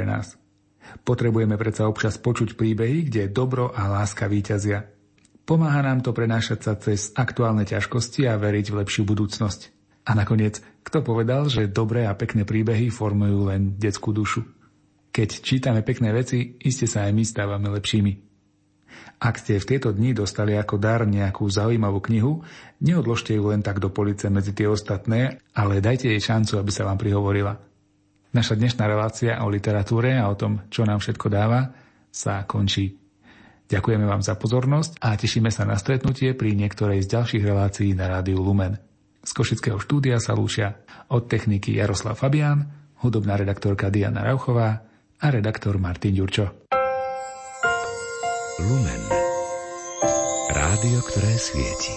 pre nás. Potrebujeme predsa občas počuť príbehy, kde dobro a láska víťazia. Pomáha nám to prenášať sa cez aktuálne ťažkosti a veriť v lepšiu budúcnosť. A nakoniec, kto povedal, že dobré a pekné príbehy formujú len detskú dušu? Keď čítame pekné veci, iste sa aj my stávame lepšími. Ak ste v tieto dni dostali ako dar nejakú zaujímavú knihu, neodložte ju len tak do police medzi tie ostatné, ale dajte jej šancu, aby sa vám prihovorila. Naša dnešná relácia o literatúre a o tom, čo nám všetko dáva, sa končí. Ďakujeme vám za pozornosť a tešíme sa na stretnutie pri niektorej z ďalších relácií na rádiu Lumen. Z Košického štúdia sa lúšia od techniky Jaroslav Fabián, hudobná redaktorka Diana Rauchová a redaktor Martin Ďurčo. Lumen. Rádio, ktoré svieti.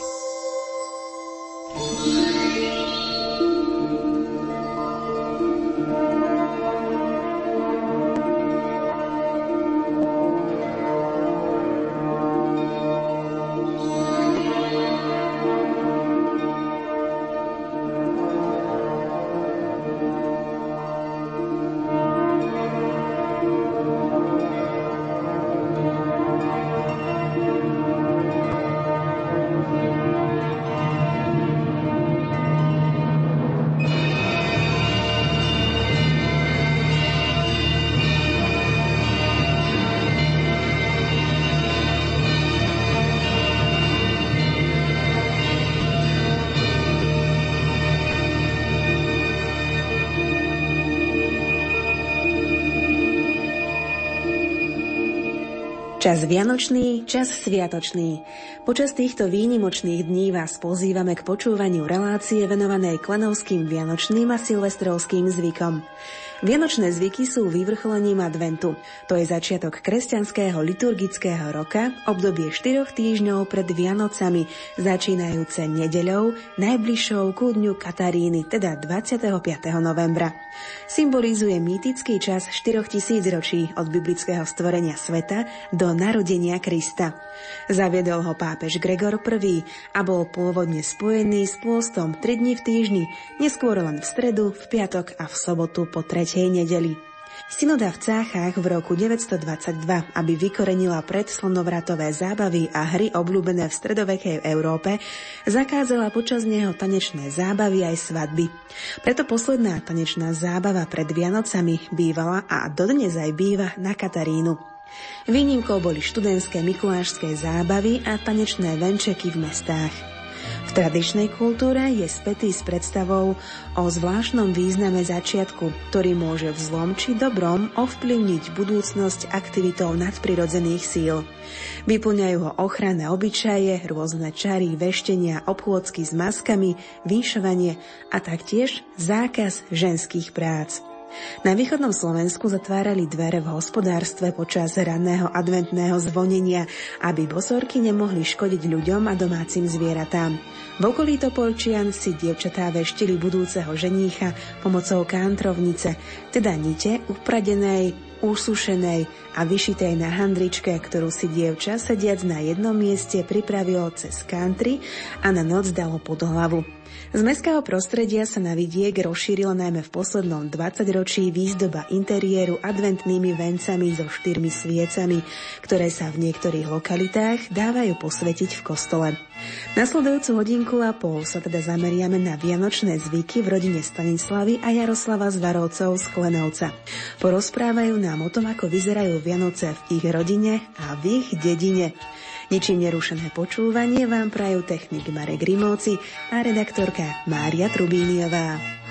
Vianočný, čas sviatočný. Počas týchto výnimočných dní vás pozývame k počúvaniu relácie venovanej klanovským vianočným a silvestrovským zvykom. Vianočné zvyky sú vyvrcholením adventu. To je začiatok kresťanského liturgického roka, obdobie 4 týždňov pred Vianocami, začínajúce nedeľou, najbližšou ku dňu Kataríny, teda 25. novembra. Symbolizuje mýtický čas 4 tisíc ročí od biblického stvorenia sveta do narodenia Krista. Zaviedol ho pápež Gregor I a bol pôvodne spojený s pôstom 3 dní v týždni, neskôr len v stredu, v piatok a v sobotu po 3 tretej nedeli. Synoda v Cáchách v roku 922, aby vykorenila predslnovratové zábavy a hry obľúbené v stredovekej Európe, zakázala počas neho tanečné zábavy aj svadby. Preto posledná tanečná zábava pred Vianocami bývala a dodnes aj býva na Katarínu. Výnimkou boli študentské mikulášské zábavy a tanečné venčeky v mestách tradičnej kultúre je spätý s predstavou o zvláštnom význame začiatku, ktorý môže v zlom či dobrom ovplyvniť budúcnosť aktivitou nadprirodzených síl. Vyplňajú ho ochranné obyčaje, rôzne čary, veštenia, obchôdzky s maskami, výšovanie a taktiež zákaz ženských prác. Na východnom Slovensku zatvárali dvere v hospodárstve počas ranného adventného zvonenia, aby bosorky nemohli škodiť ľuďom a domácim zvieratám. V okolí Topolčian si dievčatá veštili budúceho ženícha pomocou kantrovnice, teda nite upradenej, usušenej a vyšitej na handričke, ktorú si dievča sediac na jednom mieste pripravilo cez country a na noc dalo pod hlavu. Z mestského prostredia sa na vidiek rozšírila najmä v poslednom 20 ročí výzdoba interiéru adventnými vencami so štyrmi sviecami, ktoré sa v niektorých lokalitách dávajú posvetiť v kostole. Nasledujúcu hodinku a pol sa teda zameriame na vianočné zvyky v rodine Stanislavy a Jaroslava z Varovcov z Klenovca. Porozprávajú nám o tom, ako vyzerajú Vianoce v ich rodine a v ich dedine. Ničím nerušené počúvanie vám prajú technik Marek Grimovci a redaktorka Mária Trubíniová.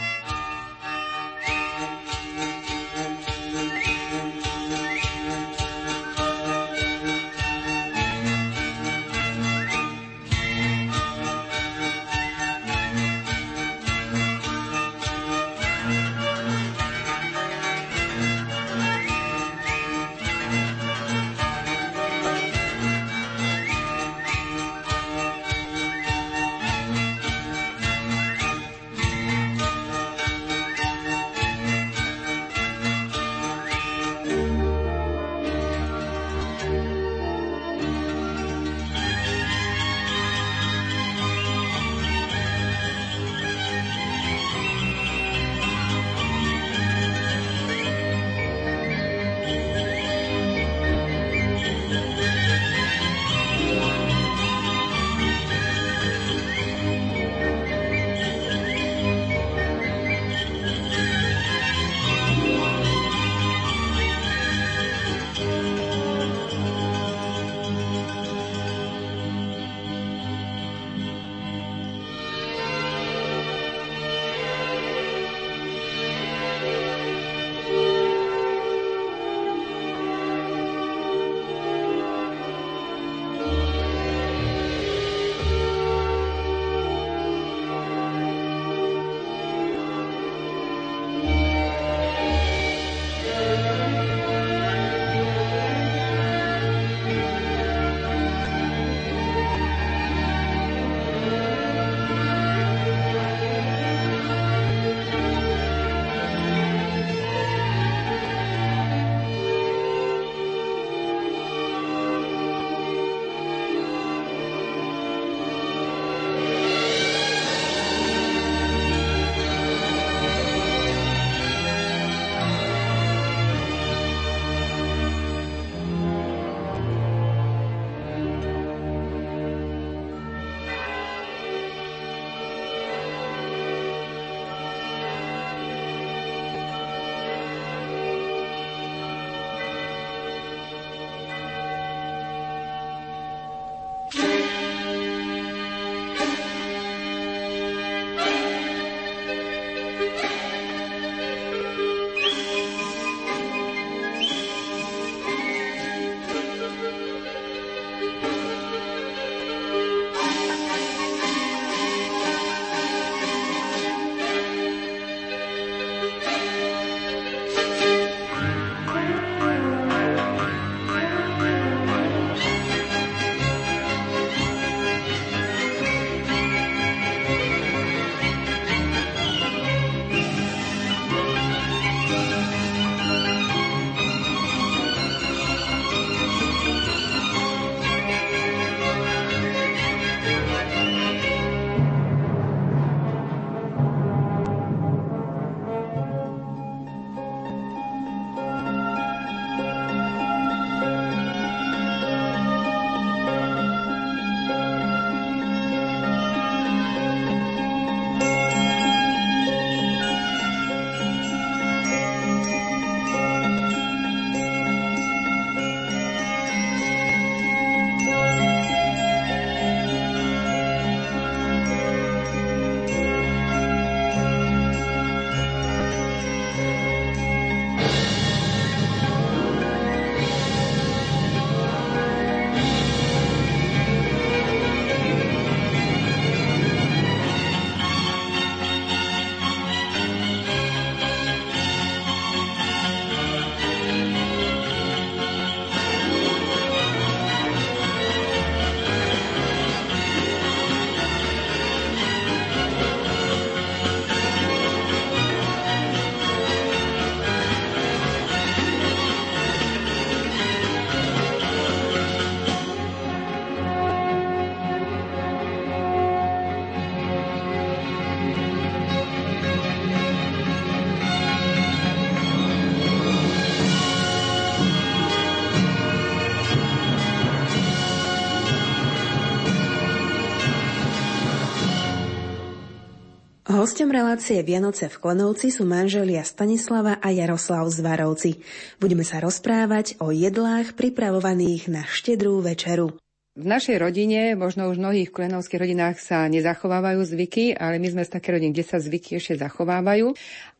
Hostom relácie Vianoce v Klenovci sú manželia Stanislava a Jaroslav Zvarovci. Budeme sa rozprávať o jedlách pripravovaných na štedrú večeru. V našej rodine, možno už v mnohých klenovských rodinách sa nezachovávajú zvyky, ale my sme z také rodiny, kde sa zvyky ešte zachovávajú.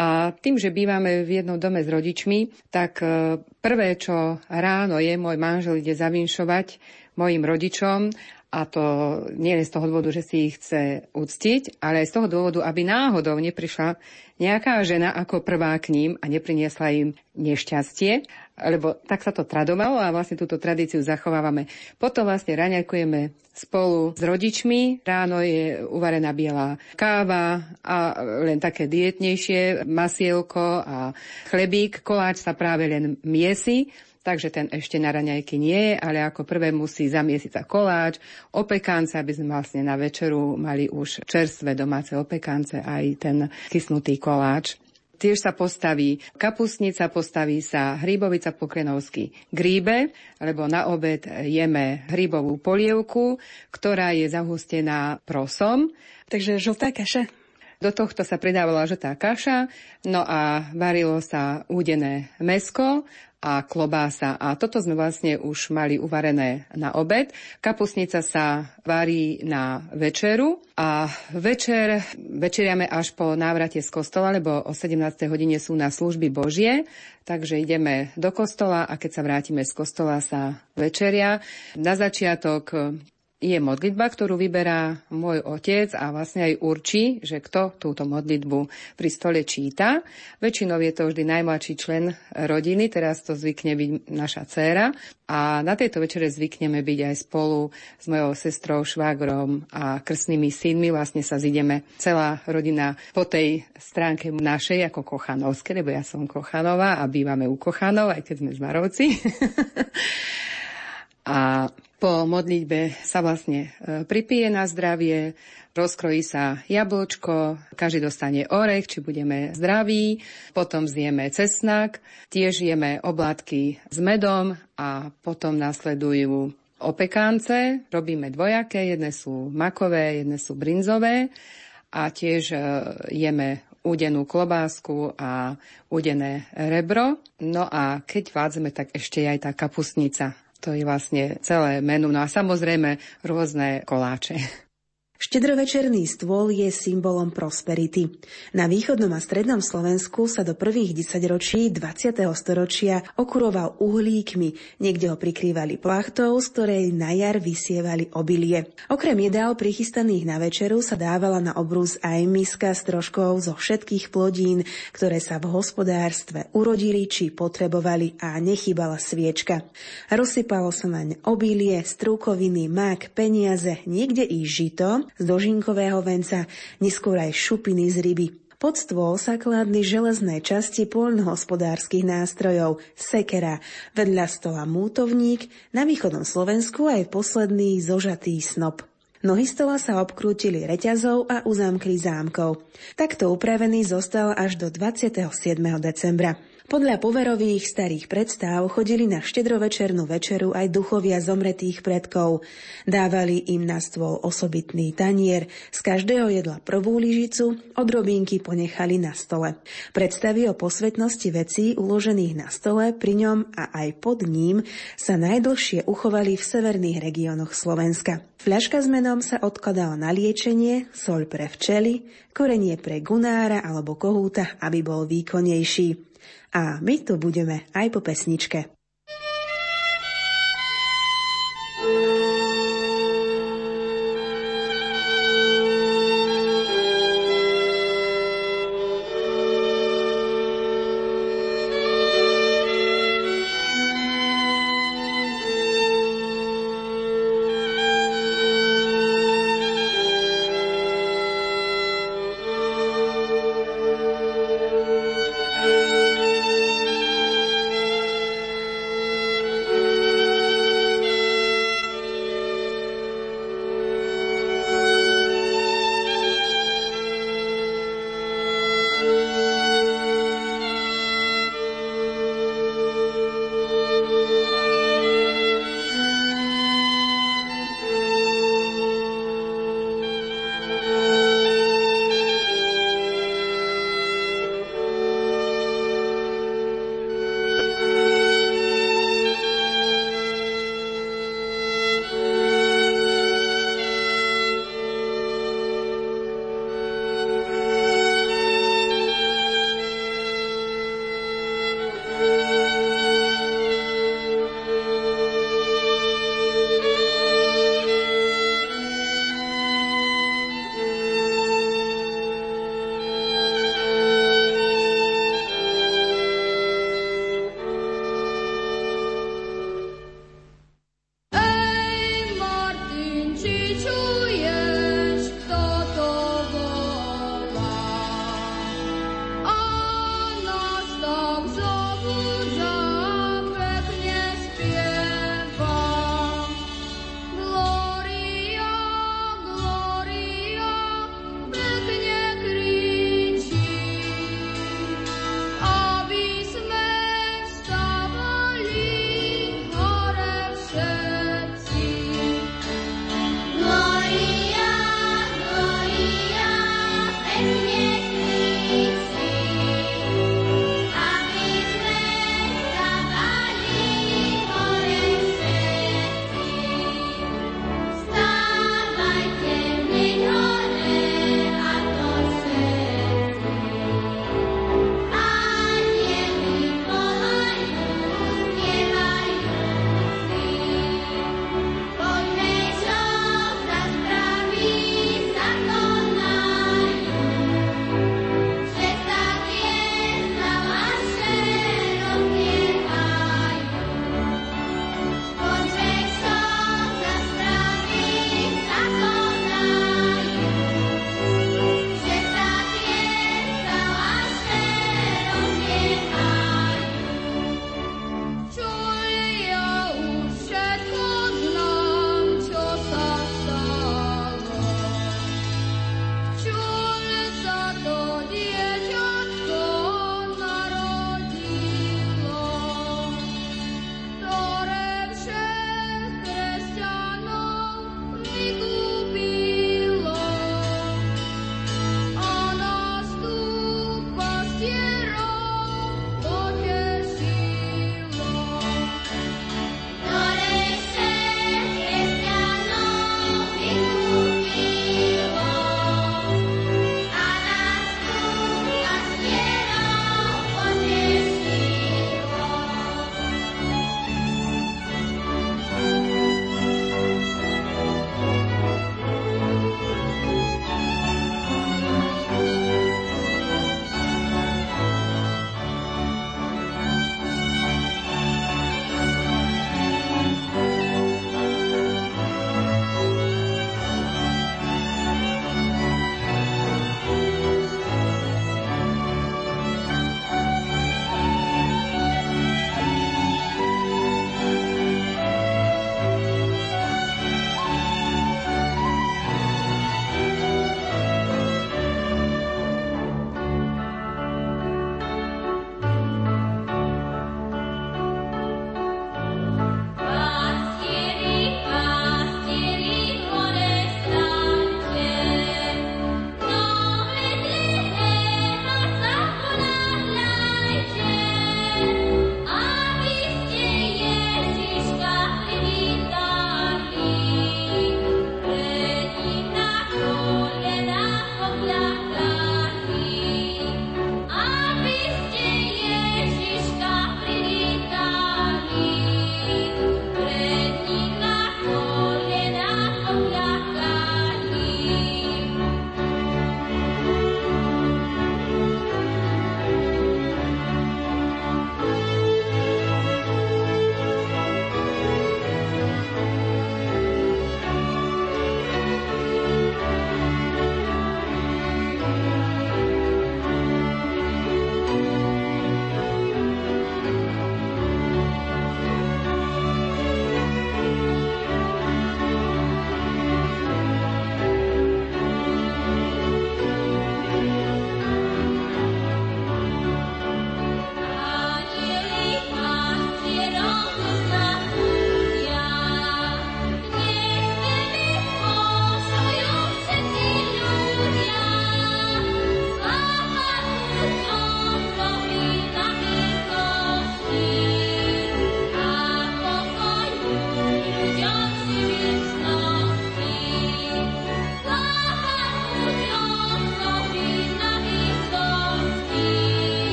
A tým, že bývame v jednom dome s rodičmi, tak e, prvé, čo ráno je, môj manžel ide zavinšovať mojim rodičom a to nie je z toho dôvodu, že si ich chce uctiť, ale aj z toho dôvodu, aby náhodou neprišla nejaká žena ako prvá k ním a nepriniesla im nešťastie, lebo tak sa to tradovalo a vlastne túto tradíciu zachovávame. Potom vlastne raňajkujeme spolu s rodičmi. Ráno je uvarená biela káva a len také dietnejšie masielko a chlebík. Koláč sa práve len miesi takže ten ešte na raňajky nie ale ako prvé musí zamiesiť sa koláč, opekance, aby sme vlastne na večeru mali už čerstvé domáce opekance, aj ten kysnutý koláč. Tiež sa postaví kapusnica, postaví sa hríbovica po krenovsky gríbe, lebo na obed jeme hríbovú polievku, ktorá je zahustená prosom. Takže žltá kaša? Do tohto sa pridávala žltá kaša, no a varilo sa údené mesko a klobása. A toto sme vlastne už mali uvarené na obed. Kapusnica sa varí na večeru a večer večeriame až po návrate z kostola, lebo o 17. hodine sú na služby Božie, takže ideme do kostola a keď sa vrátime z kostola sa večeria. Na začiatok je modlitba, ktorú vyberá môj otec a vlastne aj určí, že kto túto modlitbu pri stole číta. Väčšinou je to vždy najmladší člen rodiny, teraz to zvykne byť naša dcéra. A na tejto večere zvykneme byť aj spolu s mojou sestrou, švágrom a krstnými synmi. Vlastne sa zideme celá rodina po tej stránke našej ako Kochanovské, lebo ja som Kochanová a bývame u Kochanov, aj keď sme z Marovci. a po modlitbe sa vlastne e, pripije na zdravie, rozkrojí sa jablčko, každý dostane orech, či budeme zdraví, potom zjeme cesnak, tiež jeme oblátky s medom a potom nasledujú opekance. Robíme dvojaké, jedné sú makové, jedné sú brinzové a tiež e, jeme údenú klobásku a údené rebro. No a keď vádzeme, tak ešte aj tá kapustnica to je vlastne celé menu. No a samozrejme rôzne koláče. Štedrovečerný stôl je symbolom prosperity. Na východnom a strednom Slovensku sa do prvých desaťročí 20. storočia okuroval uhlíkmi, niekde ho prikrývali plachtou, z ktorej na jar vysievali obilie. Okrem jedál prichystaných na večeru sa dávala na obrus aj miska s troškou zo všetkých plodín, ktoré sa v hospodárstve urodili či potrebovali a nechybala sviečka. Rozsypalo sa naň obilie, strúkoviny, mak, peniaze, niekde i žito, z dožinkového venca, neskôr aj šupiny z ryby. Pod stôl sa kládli železné časti poľnohospodárskych nástrojov, sekera, vedľa stola mútovník, na východnom Slovensku aj posledný zožatý snop. Nohy stola sa obkrútili reťazou a uzamkli zámkov. Takto upravený zostal až do 27. decembra. Podľa poverových starých predstav chodili na štedrovečernú večeru aj duchovia zomretých predkov. Dávali im na stôl osobitný tanier, z každého jedla prvú lyžicu, odrobinky ponechali na stole. Predstavy o posvetnosti vecí uložených na stole pri ňom a aj pod ním sa najdlhšie uchovali v severných regiónoch Slovenska. Fľaška s menom sa odkladala na liečenie, soľ pre včely, korenie pre gunára alebo kohúta, aby bol výkonnejší. A my tu budeme aj po pesničke.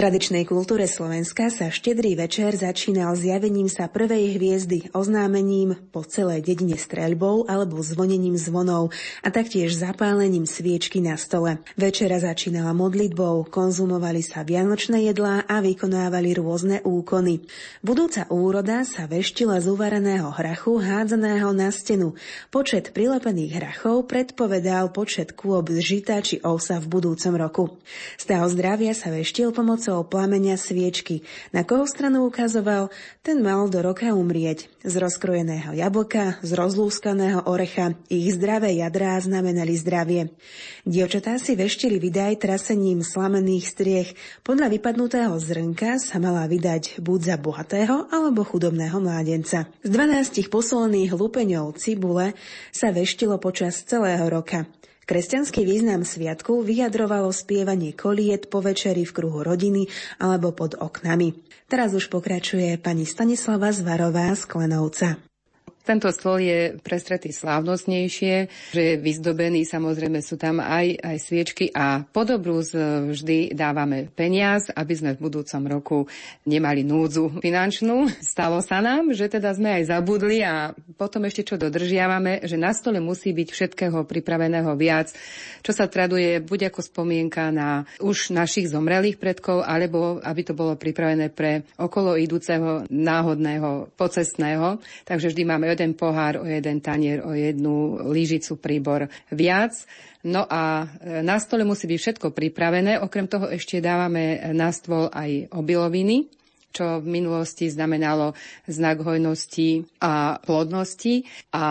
Tradičnej kultúre Slovenska sa štedrý večer začínal zjavením sa prvej hviezdy, oznámením po celej dedine streľbou alebo zvonením zvonov a taktiež zapálením sviečky na stole. Večera začínala modlitbou, konzumovali sa vianočné jedlá a vykonávali rôzne úkony. Budúca úroda sa veštila z uvareného hrachu hádzaného na stenu. Počet prilepených hrachov predpovedal počet kôb žita či ovsa v budúcom roku. Stav zdravia sa veštil pomocou pomocou plameňa sviečky. Na koho stranu ukazoval, ten mal do roka umrieť. Z rozkrojeného jablka, z rozlúskaného orecha, ich zdravé jadrá znamenali zdravie. Dievčatá si veštili vydaj trasením slamených striech. Podľa vypadnutého zrnka sa mala vydať buď za bohatého alebo chudobného mládenca. Z 12 posledných lupeňov cibule sa veštilo počas celého roka. Kresťanský význam sviatku vyjadrovalo spievanie koliet po večeri v kruhu rodiny alebo pod oknami. Teraz už pokračuje pani Stanislava Zvarová z Klenovca. Tento stôl je prestretý slávnostnejšie, že je vyzdobený, samozrejme sú tam aj, aj sviečky a podobrú vždy dávame peniaz, aby sme v budúcom roku nemali núdzu finančnú. Stalo sa nám, že teda sme aj zabudli a potom ešte čo dodržiavame, že na stole musí byť všetkého pripraveného viac, čo sa traduje buď ako spomienka na už našich zomrelých predkov, alebo aby to bolo pripravené pre okolo idúceho náhodného pocestného. Takže vždy máme jeden pohár, o jeden tanier, o jednu lížicu príbor viac. No a e, na stole musí byť všetko pripravené. Okrem toho ešte dávame na stôl aj obiloviny, čo v minulosti znamenalo znak hojnosti a plodnosti. A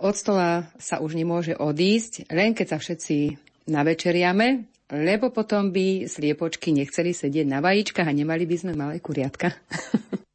od stola sa už nemôže odísť, len keď sa všetci navečeriame, lebo potom by sliepočky nechceli sedieť na vajíčkach a nemali by sme malé kuriatka.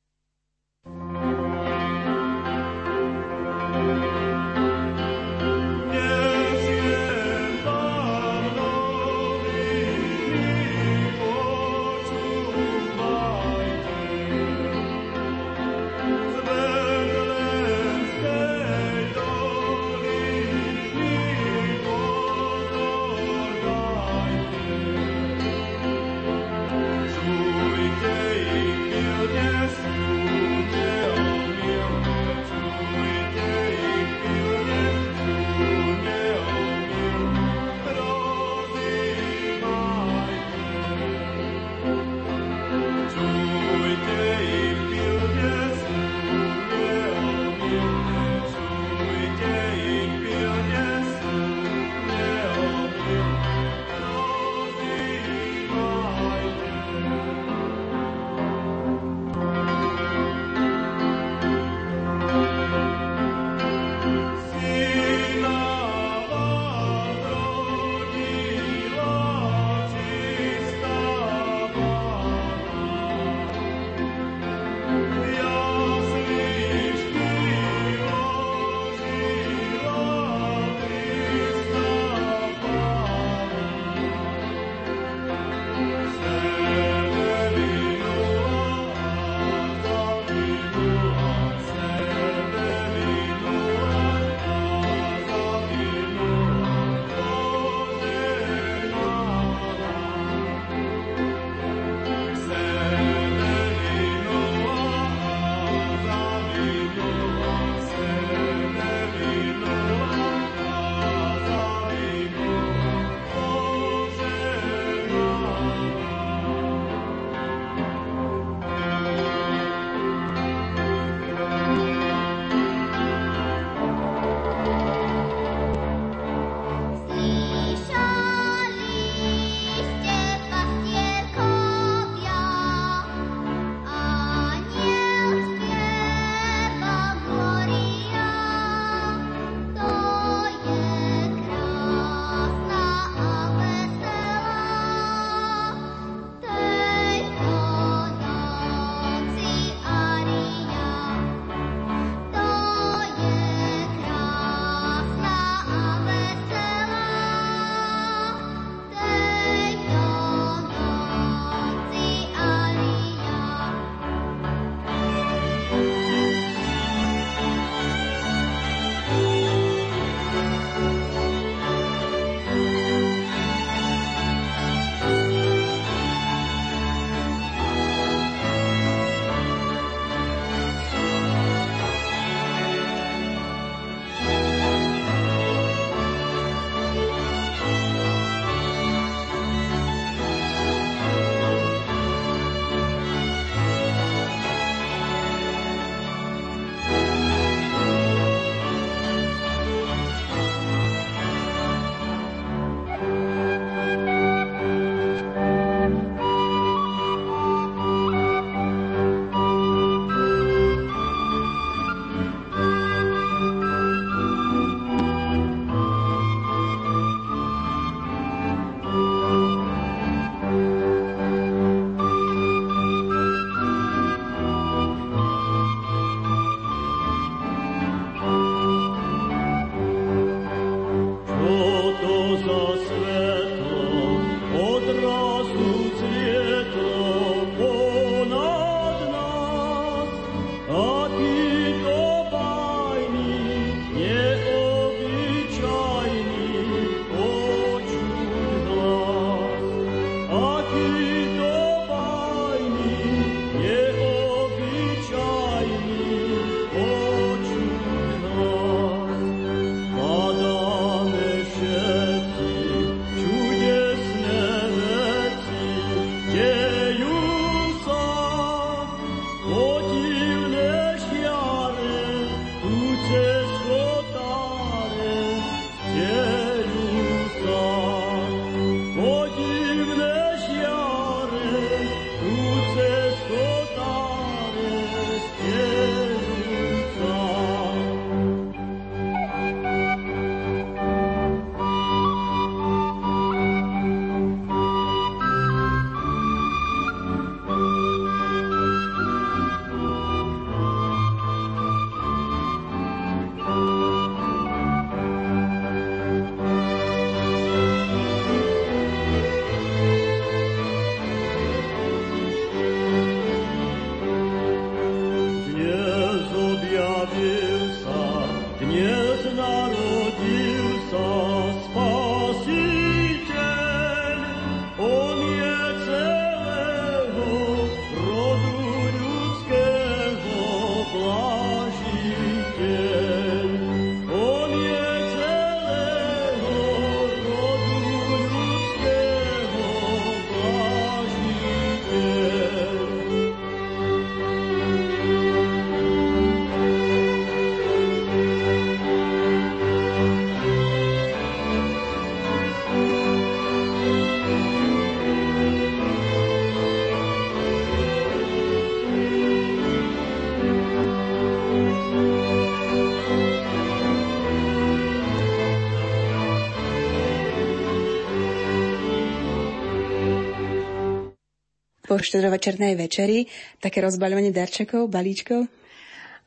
po štedrovečernej večeri, také rozbaľovanie darčekov, balíčkov?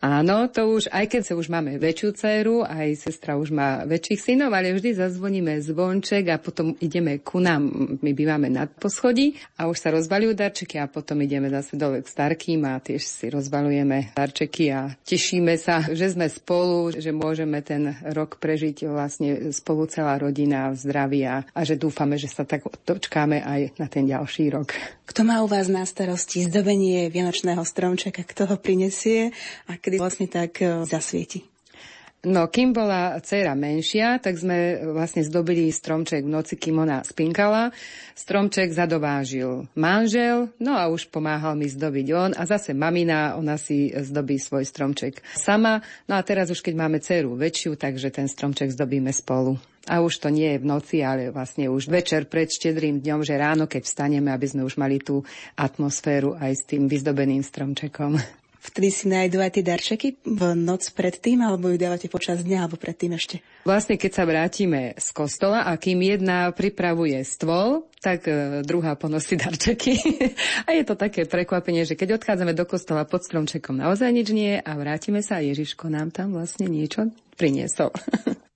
Áno, to už, aj keď sa už máme väčšiu dceru, aj sestra už má väčších synov, ale vždy zazvoníme zvonček a potom ideme ku nám. My bývame nad poschodí a už sa rozbalujú darčeky a potom ideme zase dole k starkým a tiež si rozbalujeme darčeky a tešíme sa, že sme spolu, že môžeme ten rok prežiť vlastne spolu celá rodina v zdraví a, a že dúfame, že sa tak dočkáme aj na ten ďalší rok. Kto má u vás na starosti zdobenie vianočného stromčeka, kto ho prinesie a kedy vlastne tak e, zasvieti? No, kým bola dcera menšia, tak sme vlastne zdobili stromček v noci, kým ona spinkala. Stromček zadovážil manžel, no a už pomáhal mi zdobiť on a zase mamina, ona si zdobí svoj stromček sama. No a teraz už keď máme dceru väčšiu, takže ten stromček zdobíme spolu. A už to nie je v noci, ale vlastne už večer pred štedrým dňom, že ráno, keď vstaneme, aby sme už mali tú atmosféru aj s tým vyzdobeným stromčekom. Vtedy si nájdú aj tie darčeky v noc predtým, alebo ju dávate počas dňa, alebo predtým ešte? Vlastne, keď sa vrátime z kostola a kým jedna pripravuje stôl, tak e, druhá ponosí darčeky. a je to také prekvapenie, že keď odchádzame do kostola pod stromčekom, naozaj nič nie a vrátime sa a Ježiško nám tam vlastne niečo priniesol.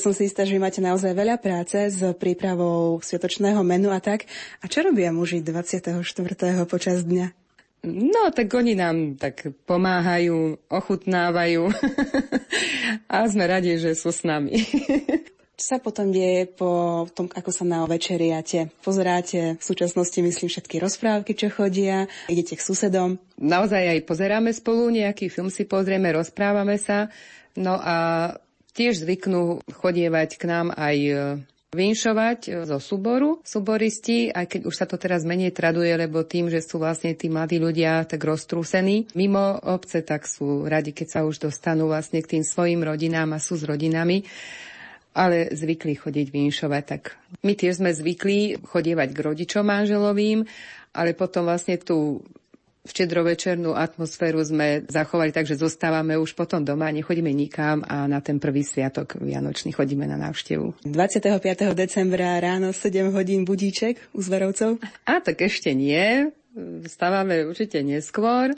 som si istá, že vy máte naozaj veľa práce s prípravou sviatočného menu a tak. A čo robia muži 24. počas dňa? No, tak oni nám tak pomáhajú, ochutnávajú a sme radi, že sú s nami. Čo sa potom deje po tom, ako sa na večeriate? Pozeráte v súčasnosti, myslím, všetky rozprávky, čo chodia, idete k susedom? Naozaj aj pozeráme spolu, nejaký film si pozrieme, rozprávame sa. No a Tiež zvyknú chodievať k nám aj e, vinšovať e, zo súboru, súboristi, aj keď už sa to teraz menej traduje, lebo tým, že sú vlastne tí mladí ľudia tak roztrúsení mimo obce, tak sú radi, keď sa už dostanú vlastne k tým svojim rodinám a sú s rodinami ale zvykli chodiť vinšovať. Tak my tiež sme zvykli chodievať k rodičom manželovým, ale potom vlastne tú štedrovečernú atmosféru sme zachovali tak, že zostávame už potom doma, nechodíme nikam a na ten prvý sviatok Vianočný chodíme na návštevu. 25. decembra ráno 7 hodín budíček u zverovcov? A tak ešte nie. Stávame určite neskôr.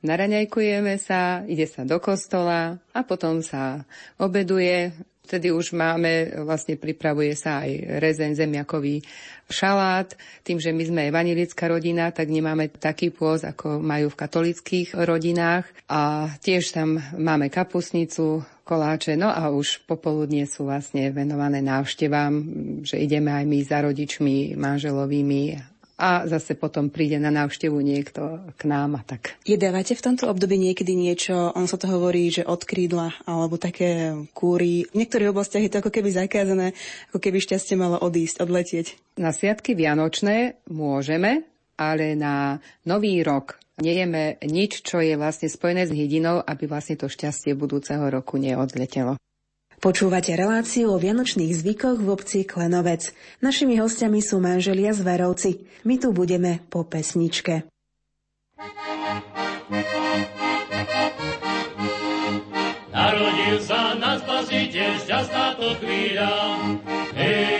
Naraňajkujeme sa, ide sa do kostola a potom sa obeduje Vtedy už máme, vlastne pripravuje sa aj rezeň, zemiakový šalát. Tým, že my sme evangelická rodina, tak nemáme taký pôz, ako majú v katolických rodinách. A tiež tam máme kapusnicu, koláče, no a už popoludne sú vlastne venované návštevám, že ideme aj my za rodičmi manželovými a zase potom príde na návštevu niekto k nám a tak. Jedávate v tomto období niekedy niečo, on sa to hovorí, že od krídla alebo také kúry. V niektorých oblastiach je to ako keby zakázané, ako keby šťastie malo odísť, odletieť. Na sviatky Vianočné môžeme, ale na Nový rok nejeme nič, čo je vlastne spojené s hydinou, aby vlastne to šťastie budúceho roku neodletelo. Počúvate reláciu o vianočných zvykoch v obci Klenovec. Našimi hostiami sú manželia Zverovci. My tu budeme po pesničke. Narodil sa na spasiteľ, šťastná to chvíľa. Hej,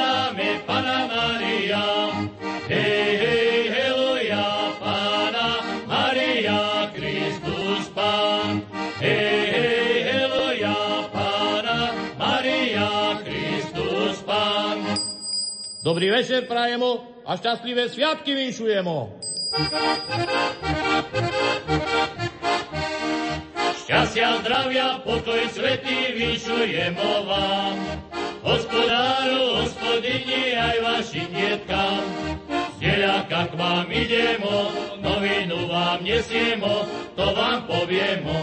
Dobrý večer prajemo a šťastlivé sviatky vyšujemo. Šťastia, zdravia, pokoj svetý vyšujemo vám hospodáru, hospodini aj vašim dietkám. Zdeľaka k vám idemo, novinu vám nesiemo, to vám poviemo.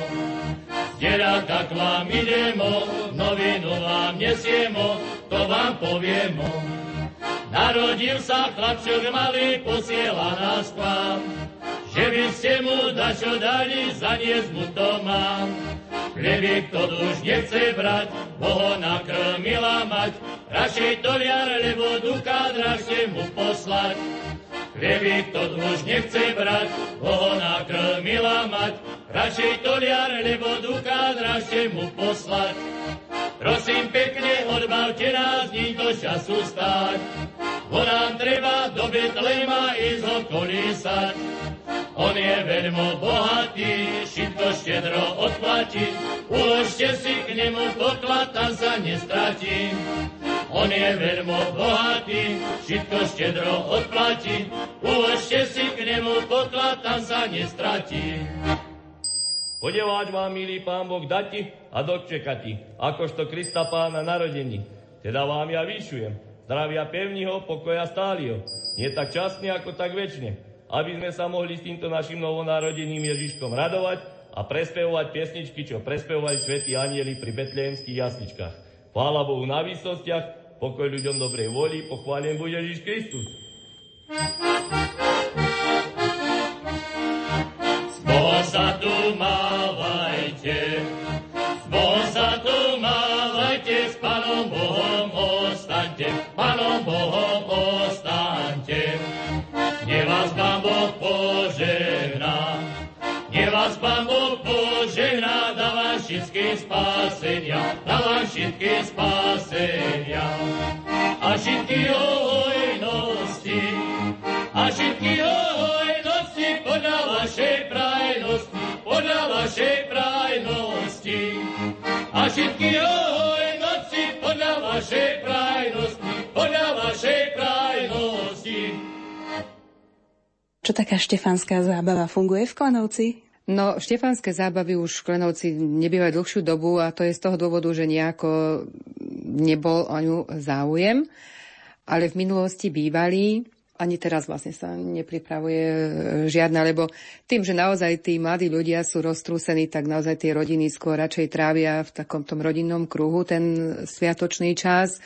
Zdeľaka k vám idemo, novinu vám nesiemo, to vám poviemo. Narodil sa chlapčok malý, posiela nás vám, že by ste mu dačo dali, zaniesť mu to mám. Chlebík to už nechce brať, bo ho nakrmila mať, radšej to liar, lebo duka dražte mu poslať. Chlebík to už nechce brať, bo ho nakrmila mať, radšej to liar, lebo duka dražte mu poslať. Prosím pekne, odbavte nás, nikto času stáť, bo nám treba do Betlema ísť ho kolísať. On je veľmi bohatý, všetko štedro odplatí, uložte si k nemu poklad, tam sa nestratí. On je veľmi bohatý, všetko štedro odplatí, uložte si k nemu poklad, tam sa nestratí. Podevať vám, milý pán Boh, dati a dočekati, akožto Krista pána narodení. Teda vám ja vyšujem, zdravia pevního, pokoja stáliho, nie tak časne, ako tak väčšine aby sme sa mohli s týmto našim novonarodeným Ježiškom radovať a prespevovať piesničky, čo prespevovali svätí anieli pri betlehemských jasličkách. Chvála Bohu na výsostiach, pokoj ľuďom dobrej voli, pochválen bude Ježiš Kristus. Zboha požehná. Nie vás Pán Boh požehná, dáva všetky spasenia, dáva všetky spasenia. A všetky hojnosti, a všetky hojnosti podľa vašej prajnosti, podľa vašej prajnosti. A všetky hojnosti podľa vašej prajnosti. Čo taká štefanská zábava funguje v Klanovci? No, štefanské zábavy už v Klenovci nebývajú dlhšiu dobu a to je z toho dôvodu, že nejako nebol o ňu záujem, ale v minulosti bývali ani teraz vlastne sa nepripravuje žiadna, lebo tým, že naozaj tí mladí ľudia sú roztrúsení, tak naozaj tie rodiny skôr radšej trávia v takom tom rodinnom kruhu ten sviatočný čas.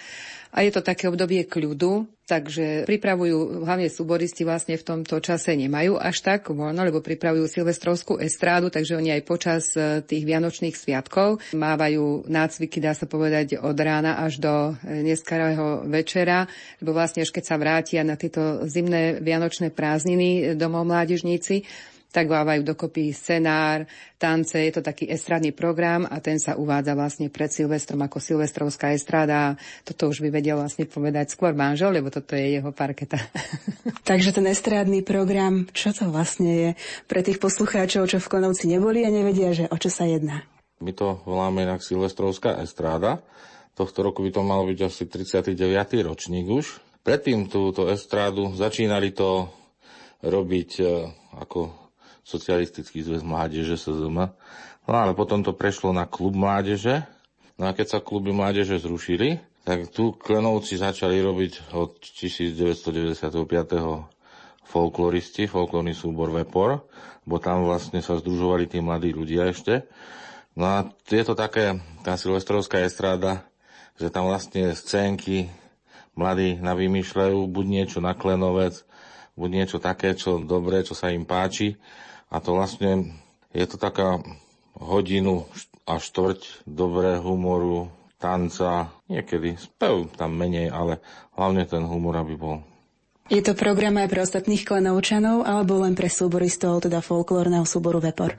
A je to také obdobie kľudu, takže pripravujú, hlavne súboristi vlastne v tomto čase nemajú až tak voľno, lebo pripravujú silvestrovskú estrádu, takže oni aj počas e, tých vianočných sviatkov mávajú nácviky, dá sa povedať, od rána až do e, neskarého večera, lebo vlastne až keď sa vrátia na tieto zimné vianočné prázdniny domov mládežníci, tak dávajú dokopy scenár, tance, je to taký estradný program a ten sa uvádza vlastne pred Silvestrom ako Silvestrovská estrada. Toto už by vedel vlastne povedať skôr manžel, lebo toto je jeho parketa. Takže ten estrádny program, čo to vlastne je pre tých poslucháčov, čo v Konovci neboli a nevedia, že o čo sa jedná? My to voláme inak Silvestrovská estráda. Tohto roku by to mal byť asi 39. ročník už. Predtým túto estrádu začínali to robiť e, ako Socialistický zväz mládeže SZM. No ale potom to prešlo na klub mládeže. No a keď sa kluby mládeže zrušili, tak tu Klenovci začali robiť od 1995. folkloristi, folklórny súbor Vepor, bo tam vlastne sa združovali tí mladí ľudia ešte. No a je to také, tá silvestrovská estráda, že tam vlastne scénky mladí navymýšľajú, buď niečo na Klenovec, buď niečo také, čo dobré, čo sa im páči. A to vlastne je to taká hodinu a štvrť dobré humoru, tanca, niekedy spev tam menej, ale hlavne ten humor, aby bol. Je to program aj pre ostatných klenovčanov, alebo len pre súboristov, teda folklórneho súboru Vepor?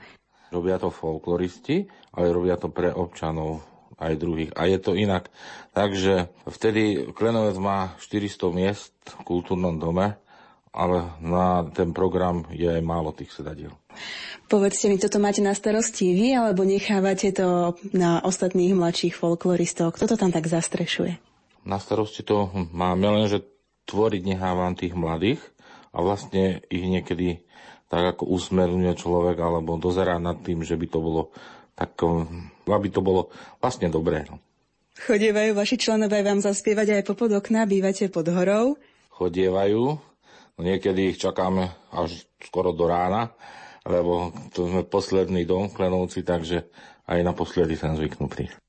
Robia to folkloristi, ale robia to pre občanov aj druhých. A je to inak. Takže vtedy Klenovec má 400 miest v kultúrnom dome ale na ten program je aj málo tých sedadiel. Povedzte mi, toto máte na starosti vy, alebo nechávate to na ostatných mladších folkloristov? Kto to tam tak zastrešuje? Na starosti to máme, len že tvoriť nechávam tých mladých a vlastne ich niekedy tak ako usmerňuje človek alebo dozerá nad tým, že by to bolo tak, aby to bolo vlastne dobré. No. Chodievajú vaši členové vám zaspievať aj popod okna, bývate pod horou? Chodievajú, niekedy ich čakáme až skoro do rána, lebo to sme posledný dom Klenovci, takže aj naposledy sem zvyknú prísť.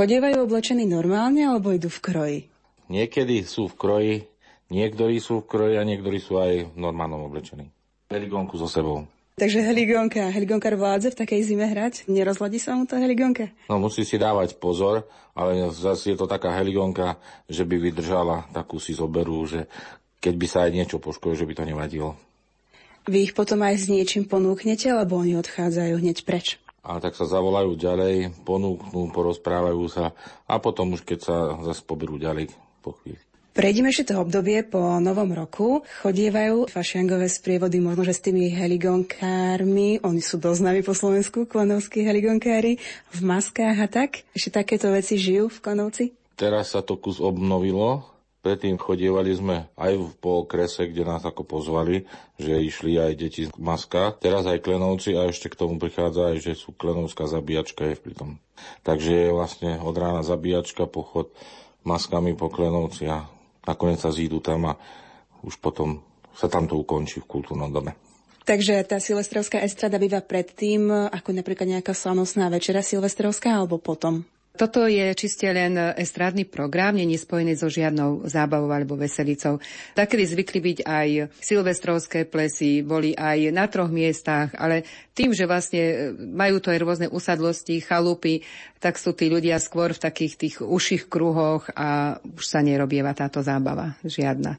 Chodievajú oblečení normálne alebo idú v kroji? Niekedy sú v kroji, niektorí sú v kroji a niektorí sú aj v normálnom oblečení. Heligónku so sebou. Takže heligónka, heligónkar vládze v takej zime hrať? Nerozladí sa mu tá heligónka? No musí si dávať pozor, ale zase je to taká heligónka, že by vydržala, takú si zoberú, že keď by sa aj niečo poškodilo, že by to nevadilo. Vy ich potom aj s niečím ponúknete, alebo oni odchádzajú hneď preč? A tak sa zavolajú ďalej, ponúknú, porozprávajú sa a potom už keď sa zase poberú ďalej po chvíli. Prejdime ešte to obdobie po novom roku. Chodievajú fašiangové sprievody možno, že s tými heligónkármi. Oni sú dosť známi po Slovensku, klanovskí heligónkári, v maskách a tak. Ešte takéto veci žijú v Klanovci? Teraz sa to kus obnovilo. Predtým chodievali sme aj po okrese, kde nás ako pozvali, že išli aj deti v maskách. Teraz aj klenovci a ešte k tomu prichádza aj, že sú klenovská zabíjačka je pri tom. Takže je vlastne od rána zabíjačka, pochod maskami po klenovci a nakoniec sa zídu tam a už potom sa tam to ukončí v kultúrnom dome. Takže tá silvestrovská estrada býva predtým, ako napríklad nejaká slavnostná večera silvestrovská, alebo potom? Toto je čiste len estrádny program, není spojený so žiadnou zábavou alebo veselicou. Takedy zvykli byť aj silvestrovské plesy, boli aj na troch miestach, ale tým, že vlastne majú to aj rôzne usadlosti, chalupy, tak sú tí ľudia skôr v takých tých uších kruhoch a už sa nerobieva táto zábava žiadna.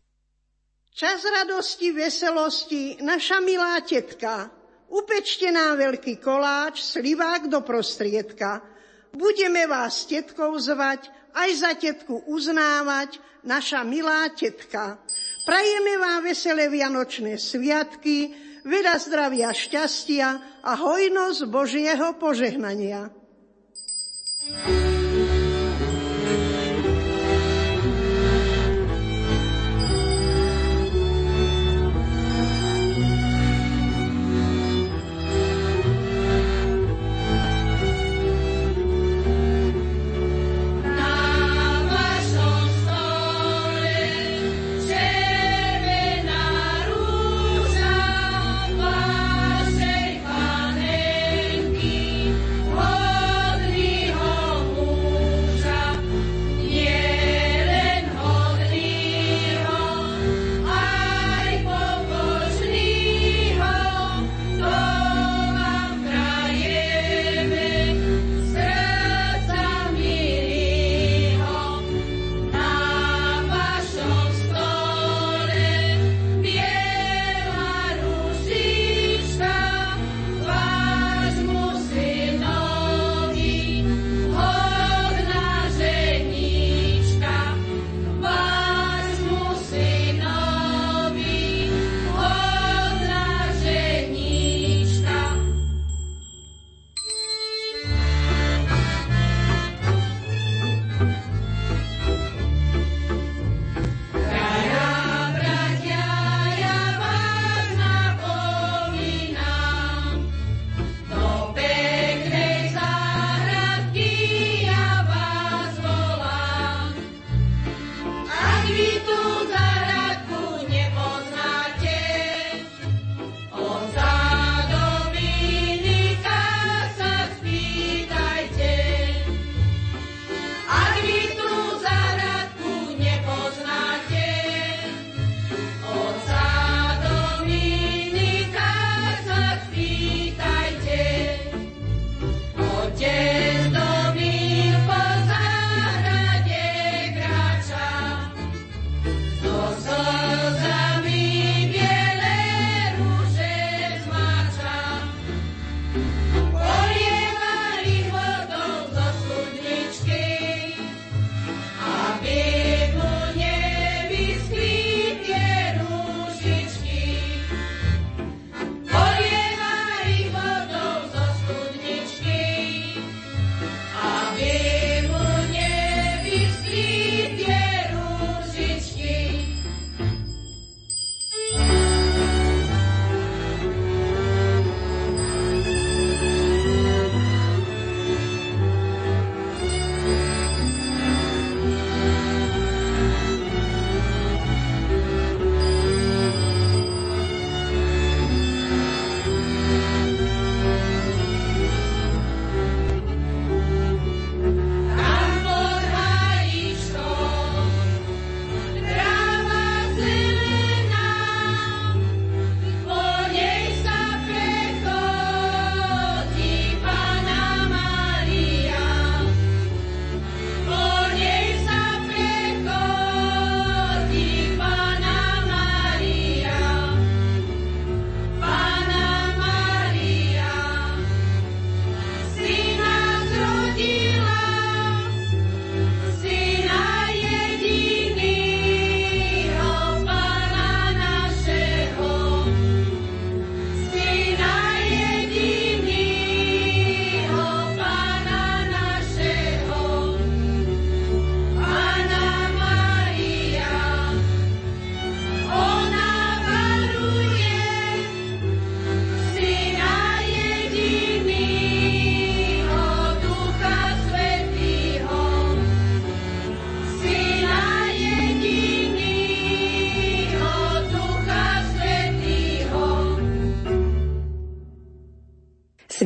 Čas radosti, veselosti, naša milá tetka. Upečte nám veľký koláč, slivák do prostriedka. Budeme vás tetkou zvať, aj za tetku uznávať, naša milá tetka. Prajeme vám veselé vianočné sviatky, veľa zdravia, šťastia a hojnosť Božieho požehnania. Na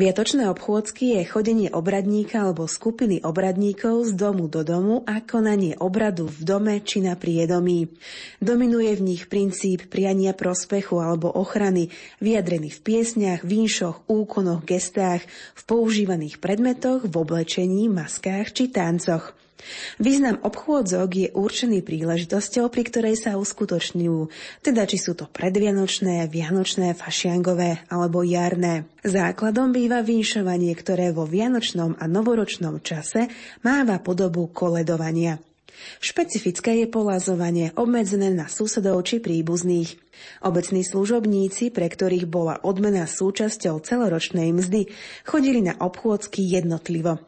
Sviatočné obchôdzky je chodenie obradníka alebo skupiny obradníkov z domu do domu a konanie obradu v dome či na priedomí. Dominuje v nich princíp priania prospechu alebo ochrany, vyjadrený v piesniach, vinšoch, úkonoch, gestách, v používaných predmetoch, v oblečení, maskách či tancoch. Význam obchôdzok je určený príležitosťou, pri ktorej sa uskutočňujú, teda či sú to predvianočné, vianočné, fašiangové alebo jarné. Základom býva vinšovanie, ktoré vo vianočnom a novoročnom čase máva podobu koledovania. Špecifické je polazovanie obmedzené na susedov či príbuzných. Obecní služobníci, pre ktorých bola odmena súčasťou celoročnej mzdy, chodili na obchôdzky jednotlivo.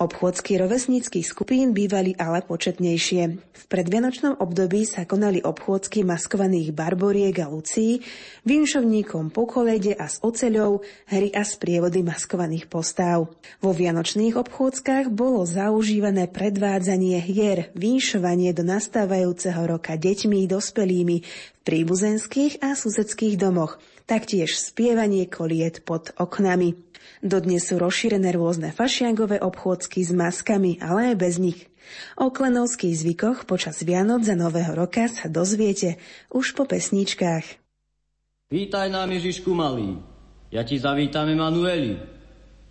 Obchôdzky rovesníckých skupín bývali ale početnejšie. V predvianočnom období sa konali obchôdzky maskovaných barboriek a lucí, vinšovníkom po kolede a s oceľou, hry a sprievody maskovaných postáv. Vo vianočných obchôdzkach bolo zaužívané predvádzanie hier, vinšovanie do nastávajúceho roka deťmi, dospelými v príbuzenských a susedských domoch, taktiež spievanie koliet pod oknami. Dodnes sú rozšírené rôzne fašiangové obchôdzky s maskami, ale aj bez nich. O klenovských zvykoch počas Vianoc za Nového roka sa dozviete už po pesničkách. Vítaj nám Ježišku malý, ja ti zavítam Emanueli.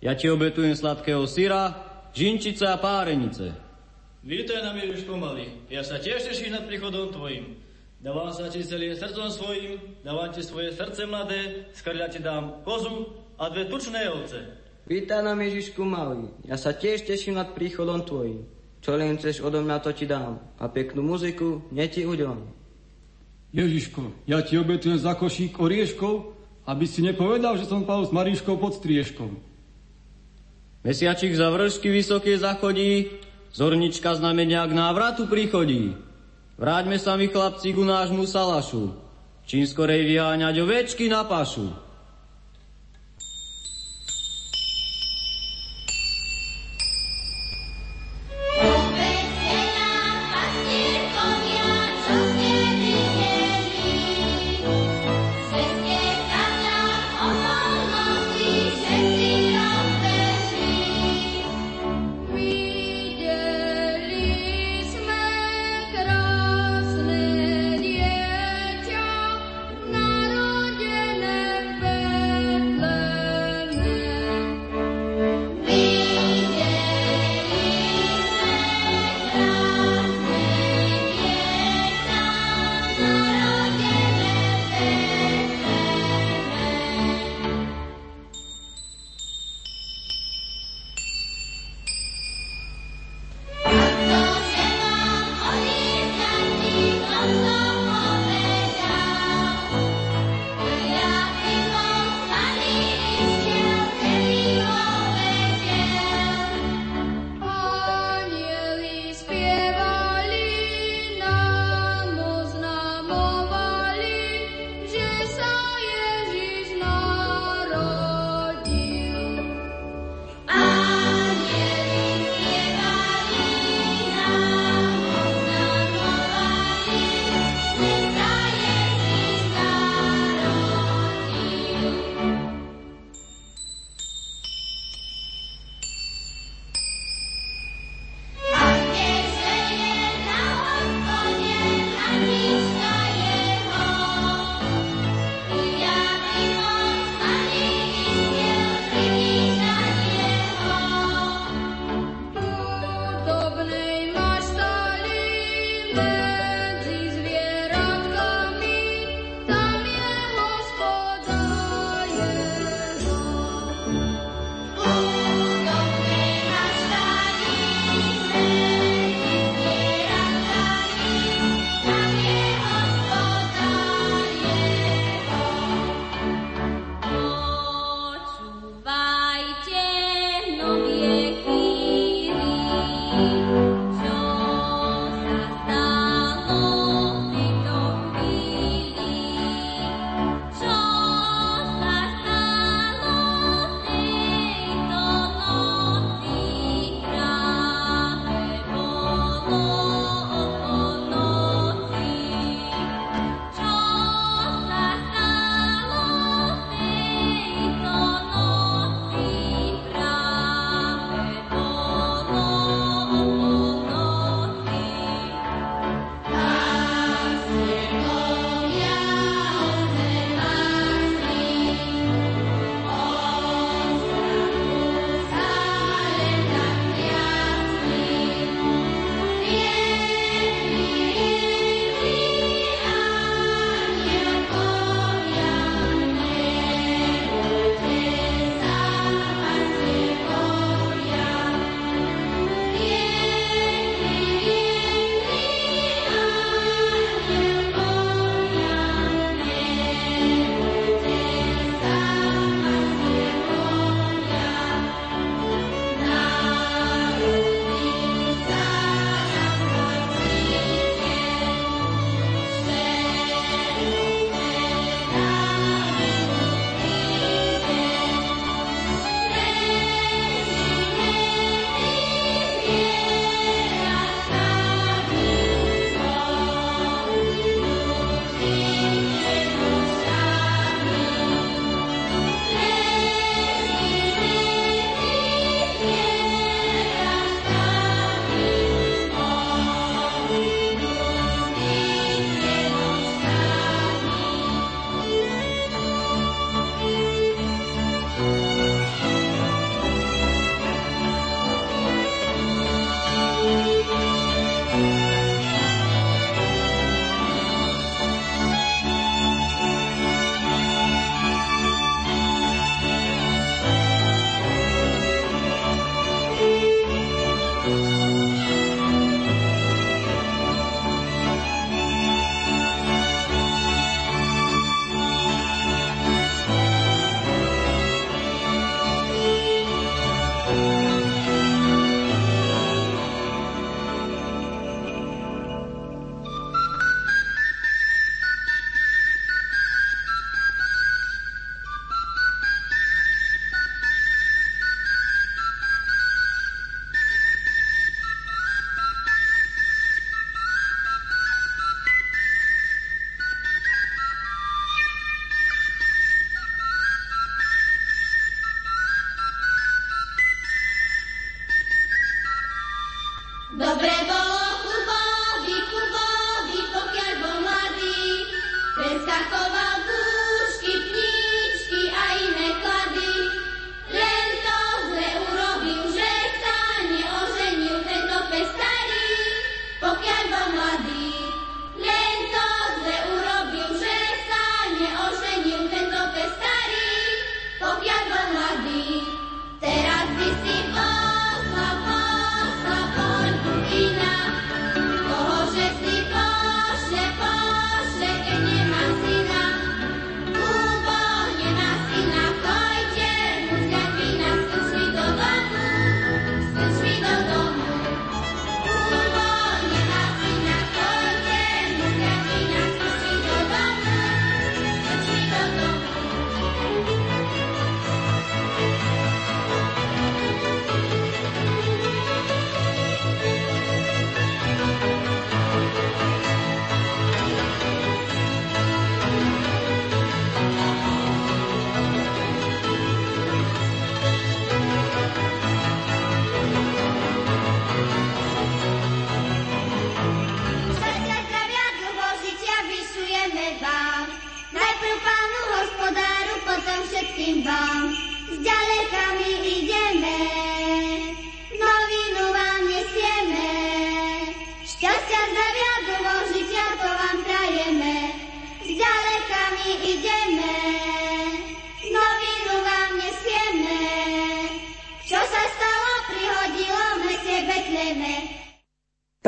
Ja ti obetujem sladkého syra, žinčice a párenice. Vítaj nám Ježišku malý, ja sa tiež teším nad príchodom tvojim. Dávam sa ti celým srdcom svojim, dávam ti svoje srdce mladé, skrľa ti dám kozu, a dve tučné ovce. Vítaj nám Ježišku malý, ja sa tiež teším nad príchodom tvojim. Čo len chceš odo mňa, to ti dám. A peknú muziku, nie ti uďom. Ježiško, ja ti obetujem za košík orieškov, aby si nepovedal, že som pal s Maríškou pod strieškom. Mesiačik za vršky vysoké zachodí, zornička znamenia k návratu prichodí. Vráťme sa mi chlapci ku nášmu salašu, čím skorej vyháňať ovečky na pašu.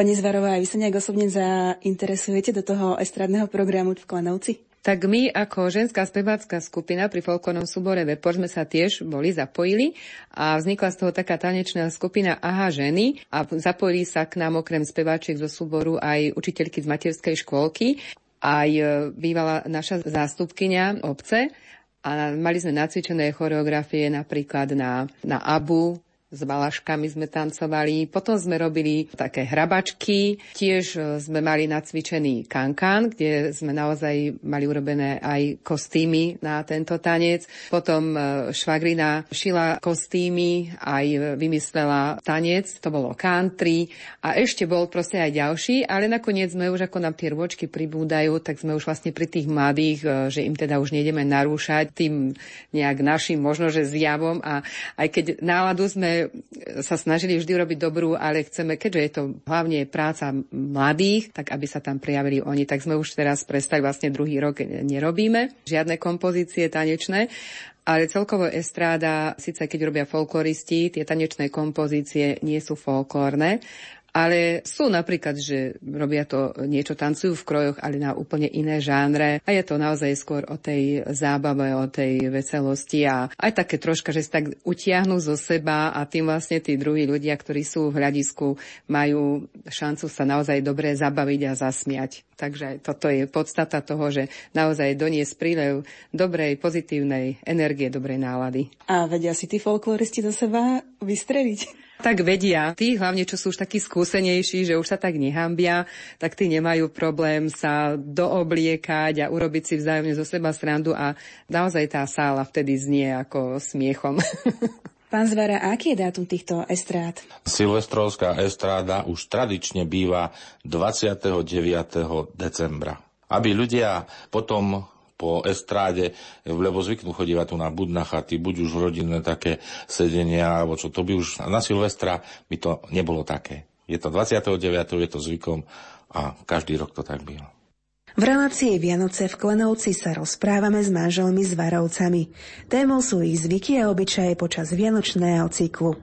Pani Zvarová, vy sa nejak osobne zainteresujete do toho estrádneho programu v Klanovci? Tak my ako ženská spevácká skupina pri folklórnom súbore Vepor sme sa tiež boli zapojili a vznikla z toho taká tanečná skupina Aha ženy a zapojili sa k nám okrem speváčiek zo súboru aj učiteľky z materskej škôlky, aj e, bývala naša zástupkynia obce a mali sme nacvičené choreografie napríklad na, na Abu, s balaškami sme tancovali, potom sme robili také hrabačky, tiež e, sme mali nacvičený kankan, kde sme naozaj mali urobené aj kostýmy na tento tanec. Potom e, švagrina šila kostýmy, aj vymyslela tanec, to bolo country. A ešte bol proste aj ďalší, ale nakoniec sme už ako nám tie rôčky pribúdajú, tak sme už vlastne pri tých mladých, e, že im teda už nejdeme narúšať tým nejak našim možno, že zjavom. A aj keď náladu sme sa snažili vždy robiť dobrú, ale chceme, keďže je to hlavne práca mladých, tak aby sa tam prijavili oni, tak sme už teraz prestali, vlastne druhý rok nerobíme žiadne kompozície tanečné, ale celkovo estráda, síce keď robia folkloristi, tie tanečné kompozície nie sú folklórne, ale sú napríklad, že robia to niečo, tancujú v krojoch, ale na úplne iné žánre. A je to naozaj skôr o tej zábave, o tej veselosti a aj také troška, že sa tak utiahnu zo seba a tým vlastne tí druhí ľudia, ktorí sú v hľadisku, majú šancu sa naozaj dobre zabaviť a zasmiať. Takže toto je podstata toho, že naozaj doniesť prílev dobrej, pozitívnej energie, dobrej nálady. A vedia si tí folkloristi do seba vystreliť? Tak vedia. Tí hlavne, čo sú už takí skúsenejší, že už sa tak nehambia, tak tí nemajú problém sa doobliekať a urobiť si vzájomne zo seba srandu a naozaj tá sála vtedy znie ako smiechom. Pán Zvara, aký je dátum týchto estrád? Silvestrovská estráda už tradične býva 29. decembra. Aby ľudia potom po estráde, lebo zvyknú chodívať tu na buď na chaty, buď už rodinné také sedenia, alebo čo, to by už na Silvestra by to nebolo také. Je to 29. je to zvykom a každý rok to tak býva. V relácii Vianoce v Klenovci sa rozprávame s manželmi s Varovcami. Témou sú ich zvyky a obyčaje počas vianočného cyklu.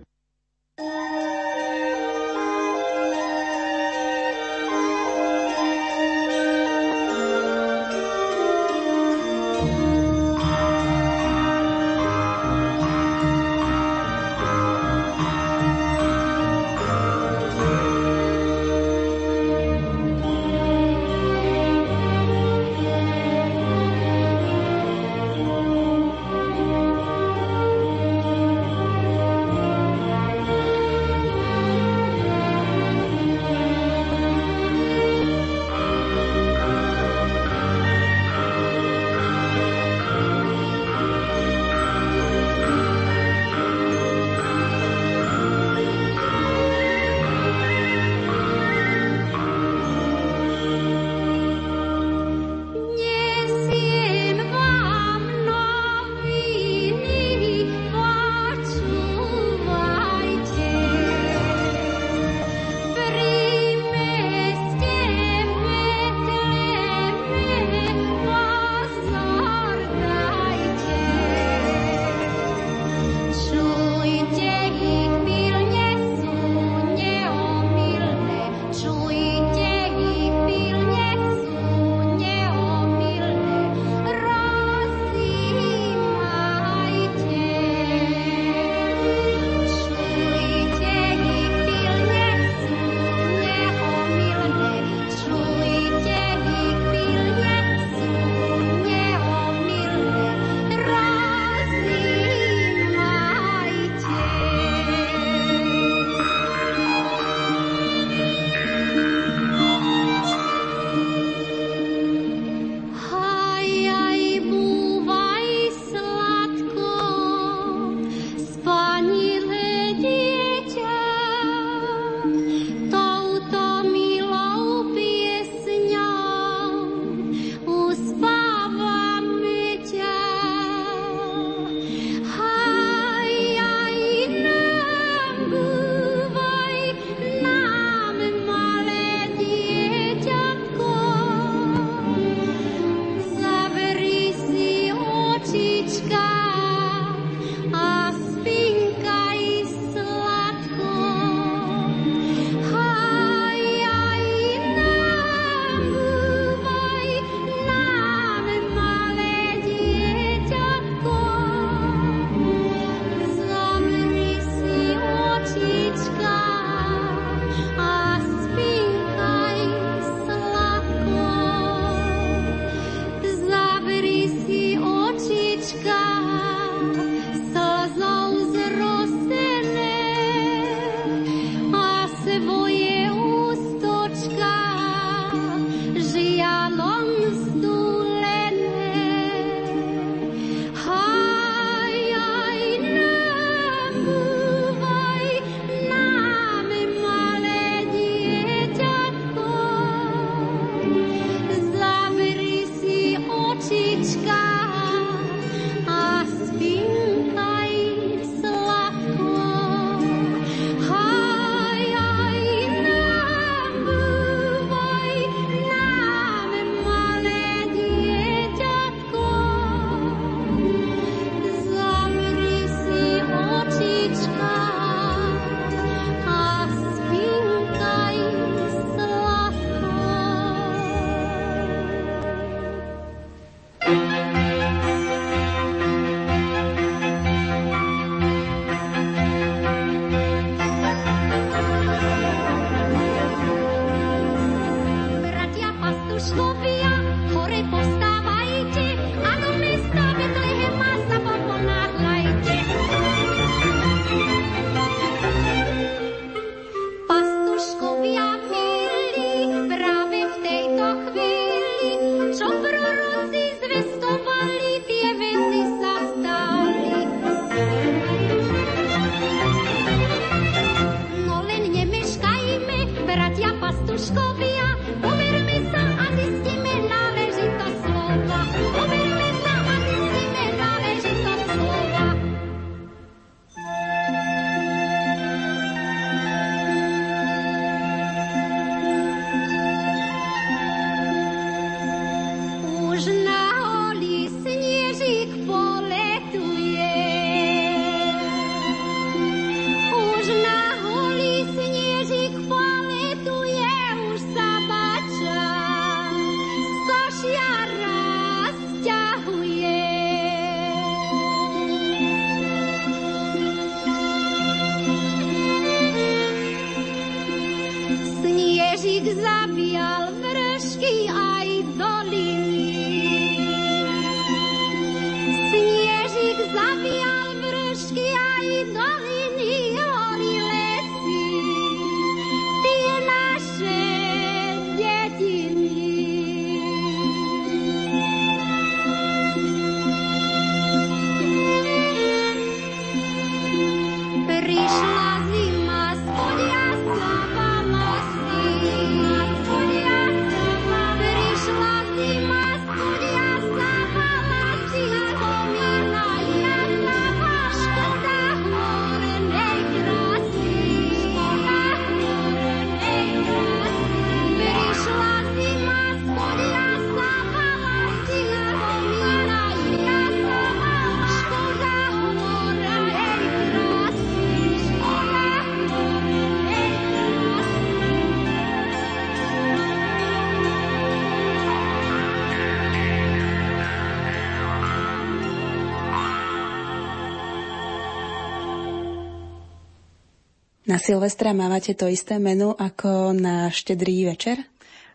Na Silvestra mávate to isté menu ako na štedrý večer?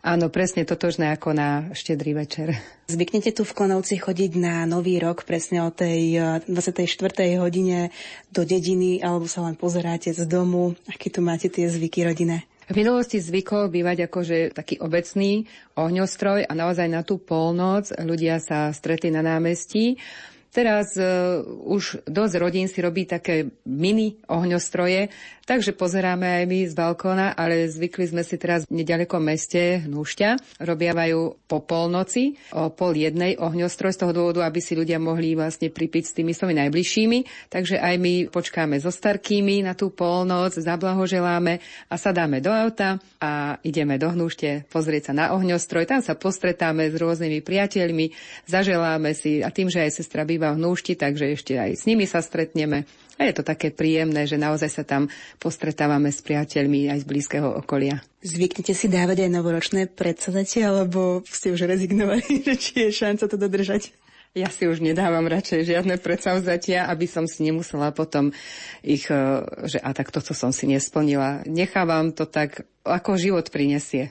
Áno, presne totožné ako na štedrý večer. Zvyknete tu v Klonovci chodiť na Nový rok presne o tej eh, 24. hodine do dediny alebo sa len pozeráte z domu? Aký tu máte tie zvyky rodinné? V minulosti zvykol bývať akože taký obecný ohňostroj a naozaj na tú polnoc ľudia sa stretli na námestí. Teraz uh, už dosť rodín si robí také mini ohňostroje, takže pozeráme aj my z balkóna, ale zvykli sme si teraz v nedalekom meste Hnúšťa. Robiavajú po polnoci, o pol jednej ohňostroj z toho dôvodu, aby si ľudia mohli vlastne pripiť s tými svojimi najbližšími. Takže aj my počkáme so starkými na tú polnoc, zablahoželáme a sadáme do auta a ideme do Hnúšte pozrieť sa na ohňostroj. Tam sa postretáme s rôznymi priateľmi, zaželáme si a tým, že aj sestra býva v Hnúšti, takže ešte aj s nimi sa stretneme. A je to také príjemné, že naozaj sa tam postretávame s priateľmi aj z blízkeho okolia. Zvyknete si dávať aj novoročné predsadatie, alebo ste už rezignovali, že či je šanca to dodržať? Ja si už nedávam radšej žiadne predsavzatia, aby som si nemusela potom ich, e, že a tak toto som si nesplnila. Nechávam to tak, ako život prinesie.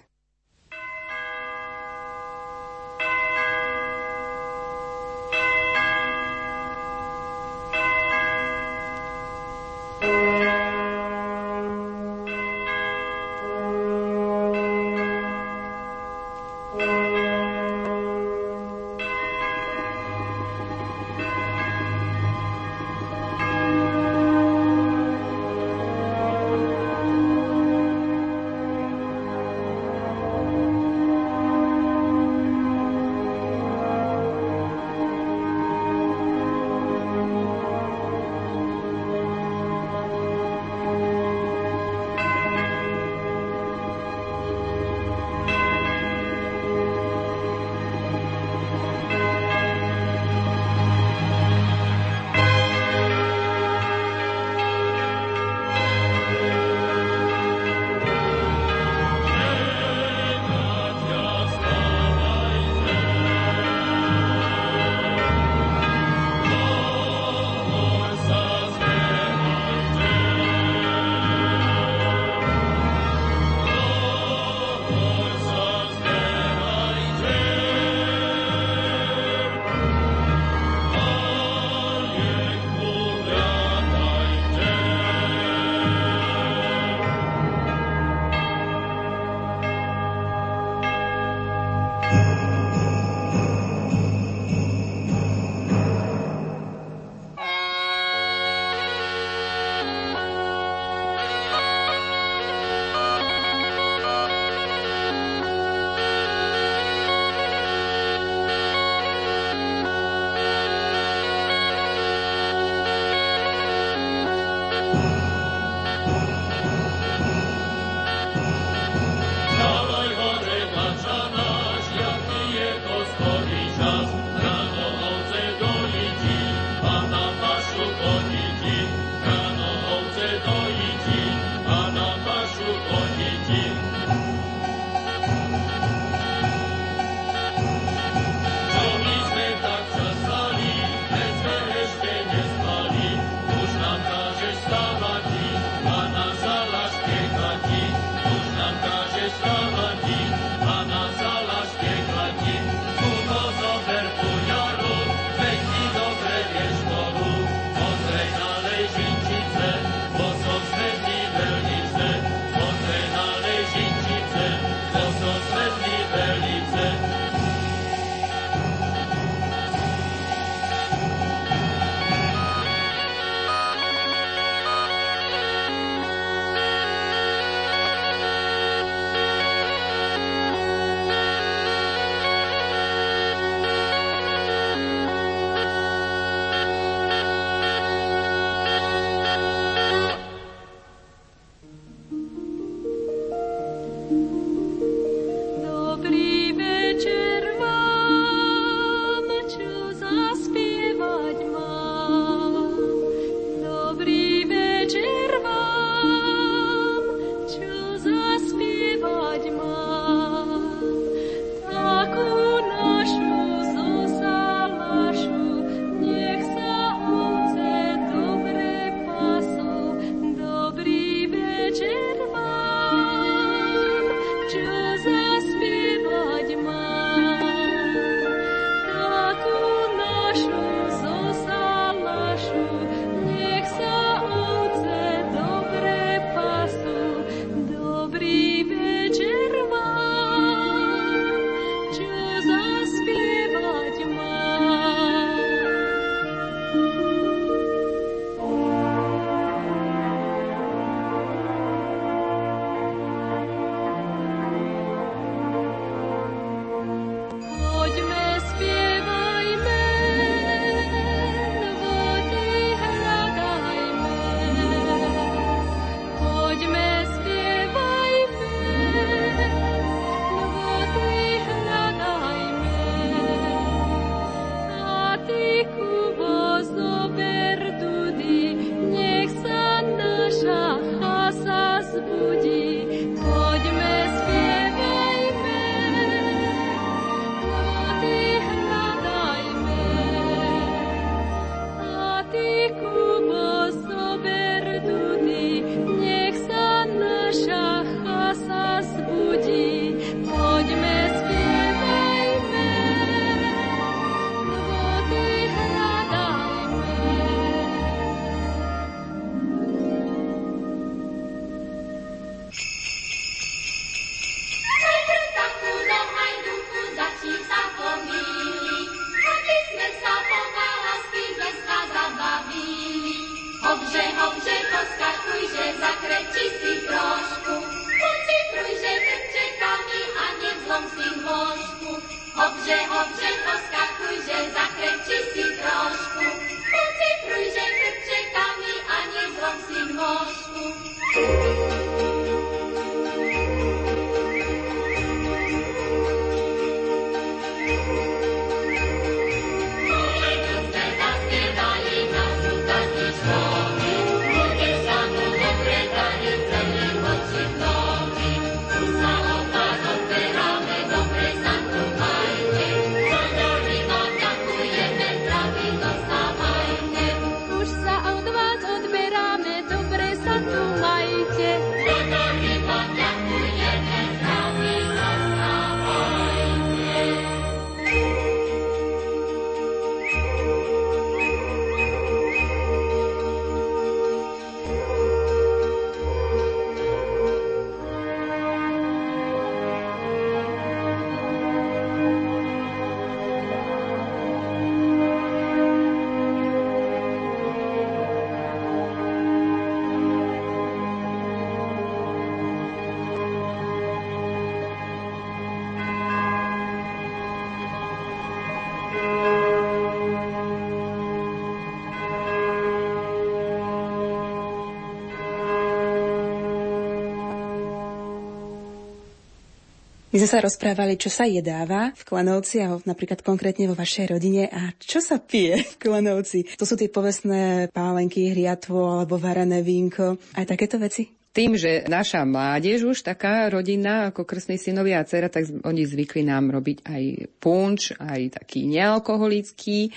Sme sa rozprávali, čo sa jedáva v Klanovci a napríklad konkrétne vo vašej rodine a čo sa pije v Klanovci. To sú tie povestné pálenky, hriatvo alebo varané vínko, aj takéto veci? Tým, že naša mládež už taká rodina ako krstní synovia a dcera, tak oni zvykli nám robiť aj punč, aj taký nealkoholický,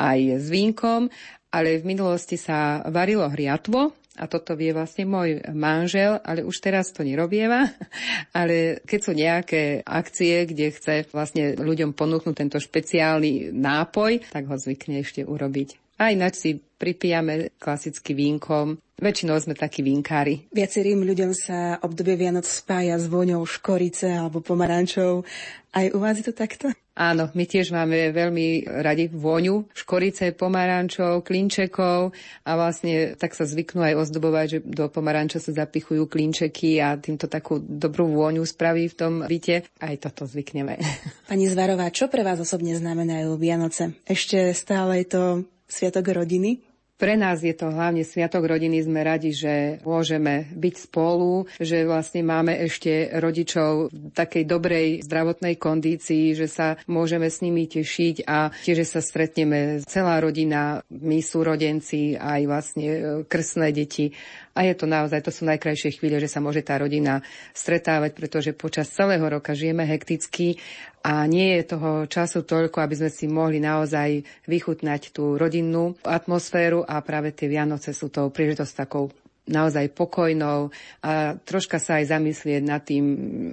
aj s vínkom, ale v minulosti sa varilo hriatvo, a toto vie vlastne môj manžel, ale už teraz to nerobieva. Ale keď sú nejaké akcie, kde chce vlastne ľuďom ponúknuť tento špeciálny nápoj, tak ho zvykne ešte urobiť. A ináč si pripijame klasicky vínkom. Väčšinou sme takí vínkári. Viacerým ľuďom sa obdobie Vianoc spája s voňou škorice alebo pomarančov. Aj u vás je to takto? Áno, my tiež máme veľmi radi vôňu škorice, pomarančov, klinčekov a vlastne tak sa zvyknú aj ozdobovať, že do pomaranča sa zapichujú klinčeky a týmto takú dobrú vôňu spraví v tom byte. Aj toto zvykneme. Pani Zvarová, čo pre vás osobne znamenajú Vianoce? Ešte stále je to Sviatok rodiny? Pre nás je to hlavne Sviatok rodiny. Sme radi, že môžeme byť spolu, že vlastne máme ešte rodičov v takej dobrej zdravotnej kondícii, že sa môžeme s nimi tešiť a tiež, sa stretneme celá rodina, my súrodenci, aj vlastne e, krstné deti. A je to naozaj, to sú najkrajšie chvíle, že sa môže tá rodina stretávať, pretože počas celého roka žijeme hekticky a nie je toho času toľko, aby sme si mohli naozaj vychutnať tú rodinnú atmosféru a práve tie Vianoce sú tou príležitosť takou naozaj pokojnou a troška sa aj zamyslieť nad tým,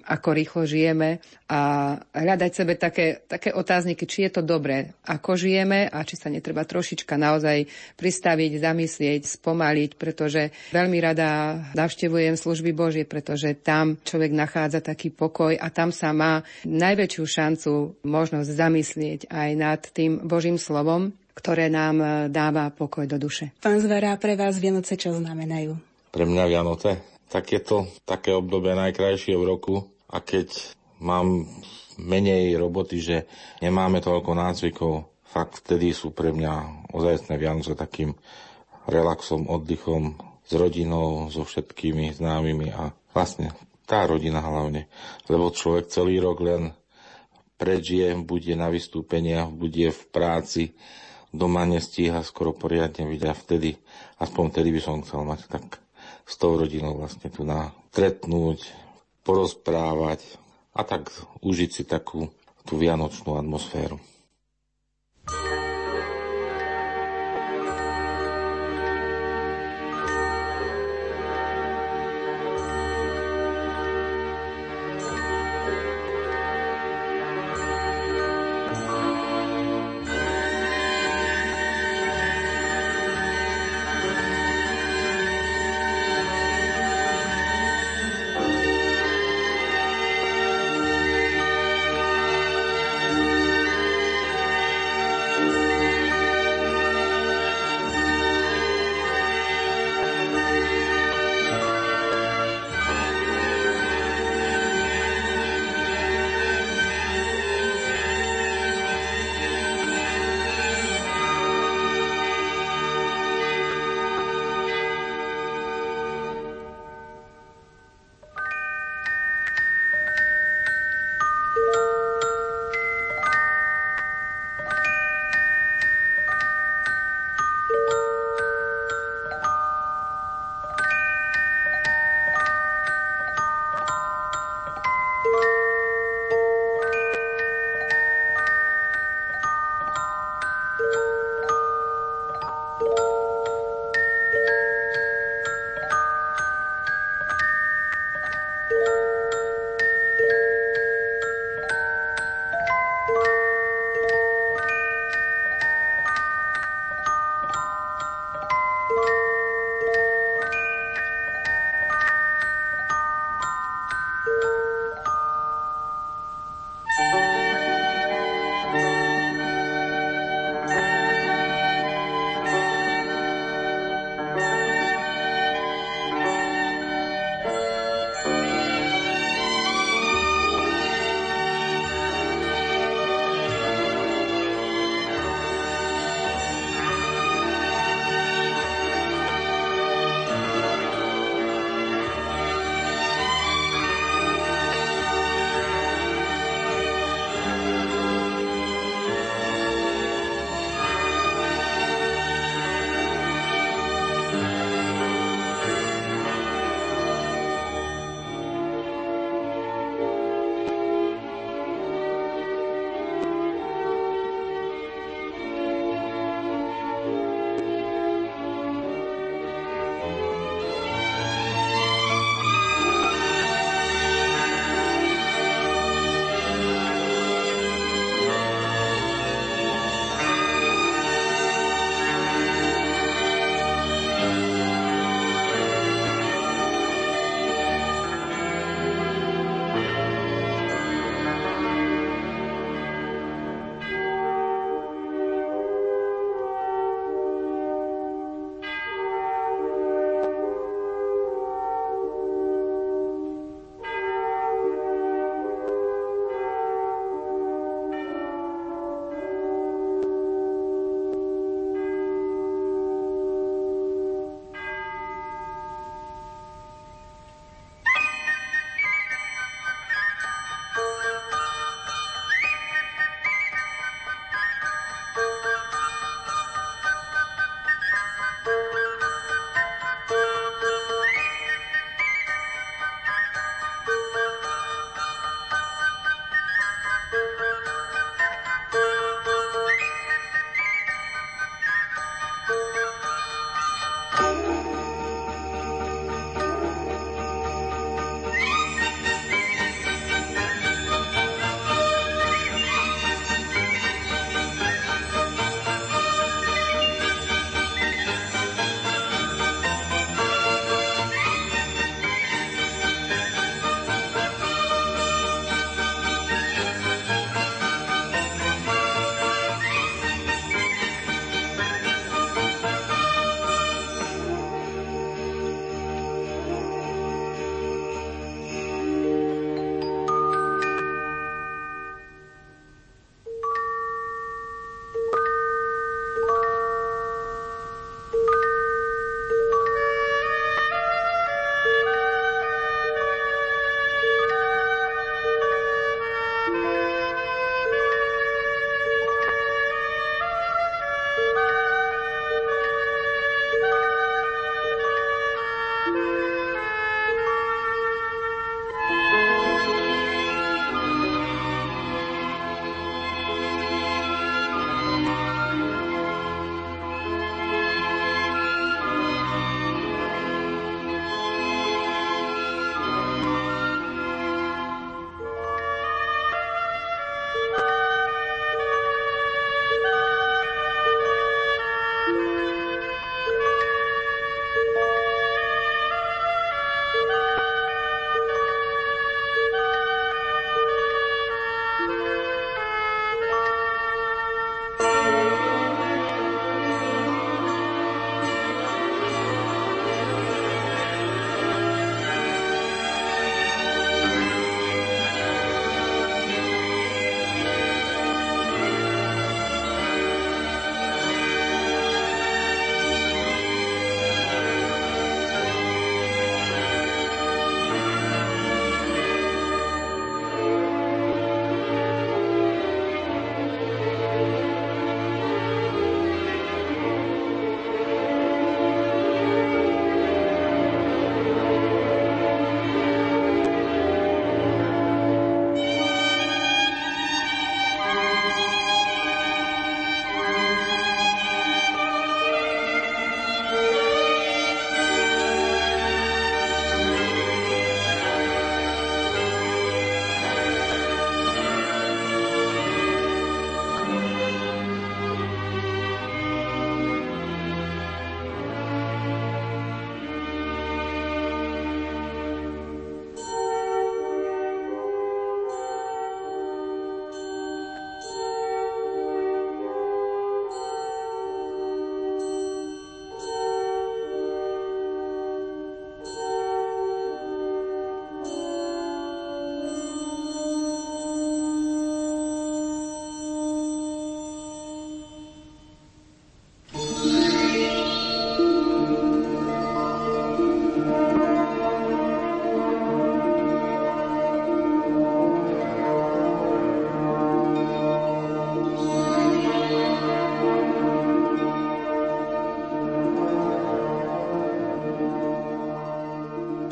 ako rýchlo žijeme a hľadať sebe také, také otázniky, či je to dobré, ako žijeme a či sa netreba trošička naozaj pristaviť, zamyslieť, spomaliť, pretože veľmi rada navštevujem služby Božie, pretože tam človek nachádza taký pokoj a tam sa má najväčšiu šancu možnosť zamyslieť aj nad tým Božím slovom, ktoré nám e, dáva pokoj do duše. Pán Zvara, pre vás Vianoce čo znamenajú? Pre mňa Vianoce? Tak je to také obdobie najkrajšie v roku a keď mám menej roboty, že nemáme toľko nácvikov, fakt vtedy sú pre mňa ozajstné Vianoce takým relaxom, oddychom s rodinou, so všetkými známymi a vlastne tá rodina hlavne. Lebo človek celý rok len prežije, bude na vystúpeniach, bude v práci, doma nestíha skoro poriadne byť a vtedy, aspoň vtedy by som chcel mať tak s tou rodinou vlastne tu na stretnúť, porozprávať a tak užiť si takú tú vianočnú atmosféru.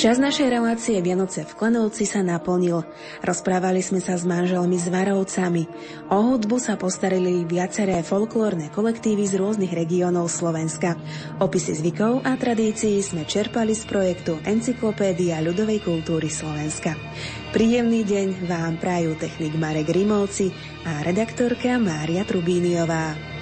Čas našej relácie Vianoce v Klanovci sa naplnil. Rozprávali sme sa s manželmi z Varovcami. O hudbu sa postarili viaceré folklórne kolektívy z rôznych regiónov Slovenska. Opisy zvykov a tradícií sme čerpali z projektu Encyklopédia ľudovej kultúry Slovenska. Príjemný deň vám prajú technik Marek Rimovci a redaktorka Mária Trubíniová.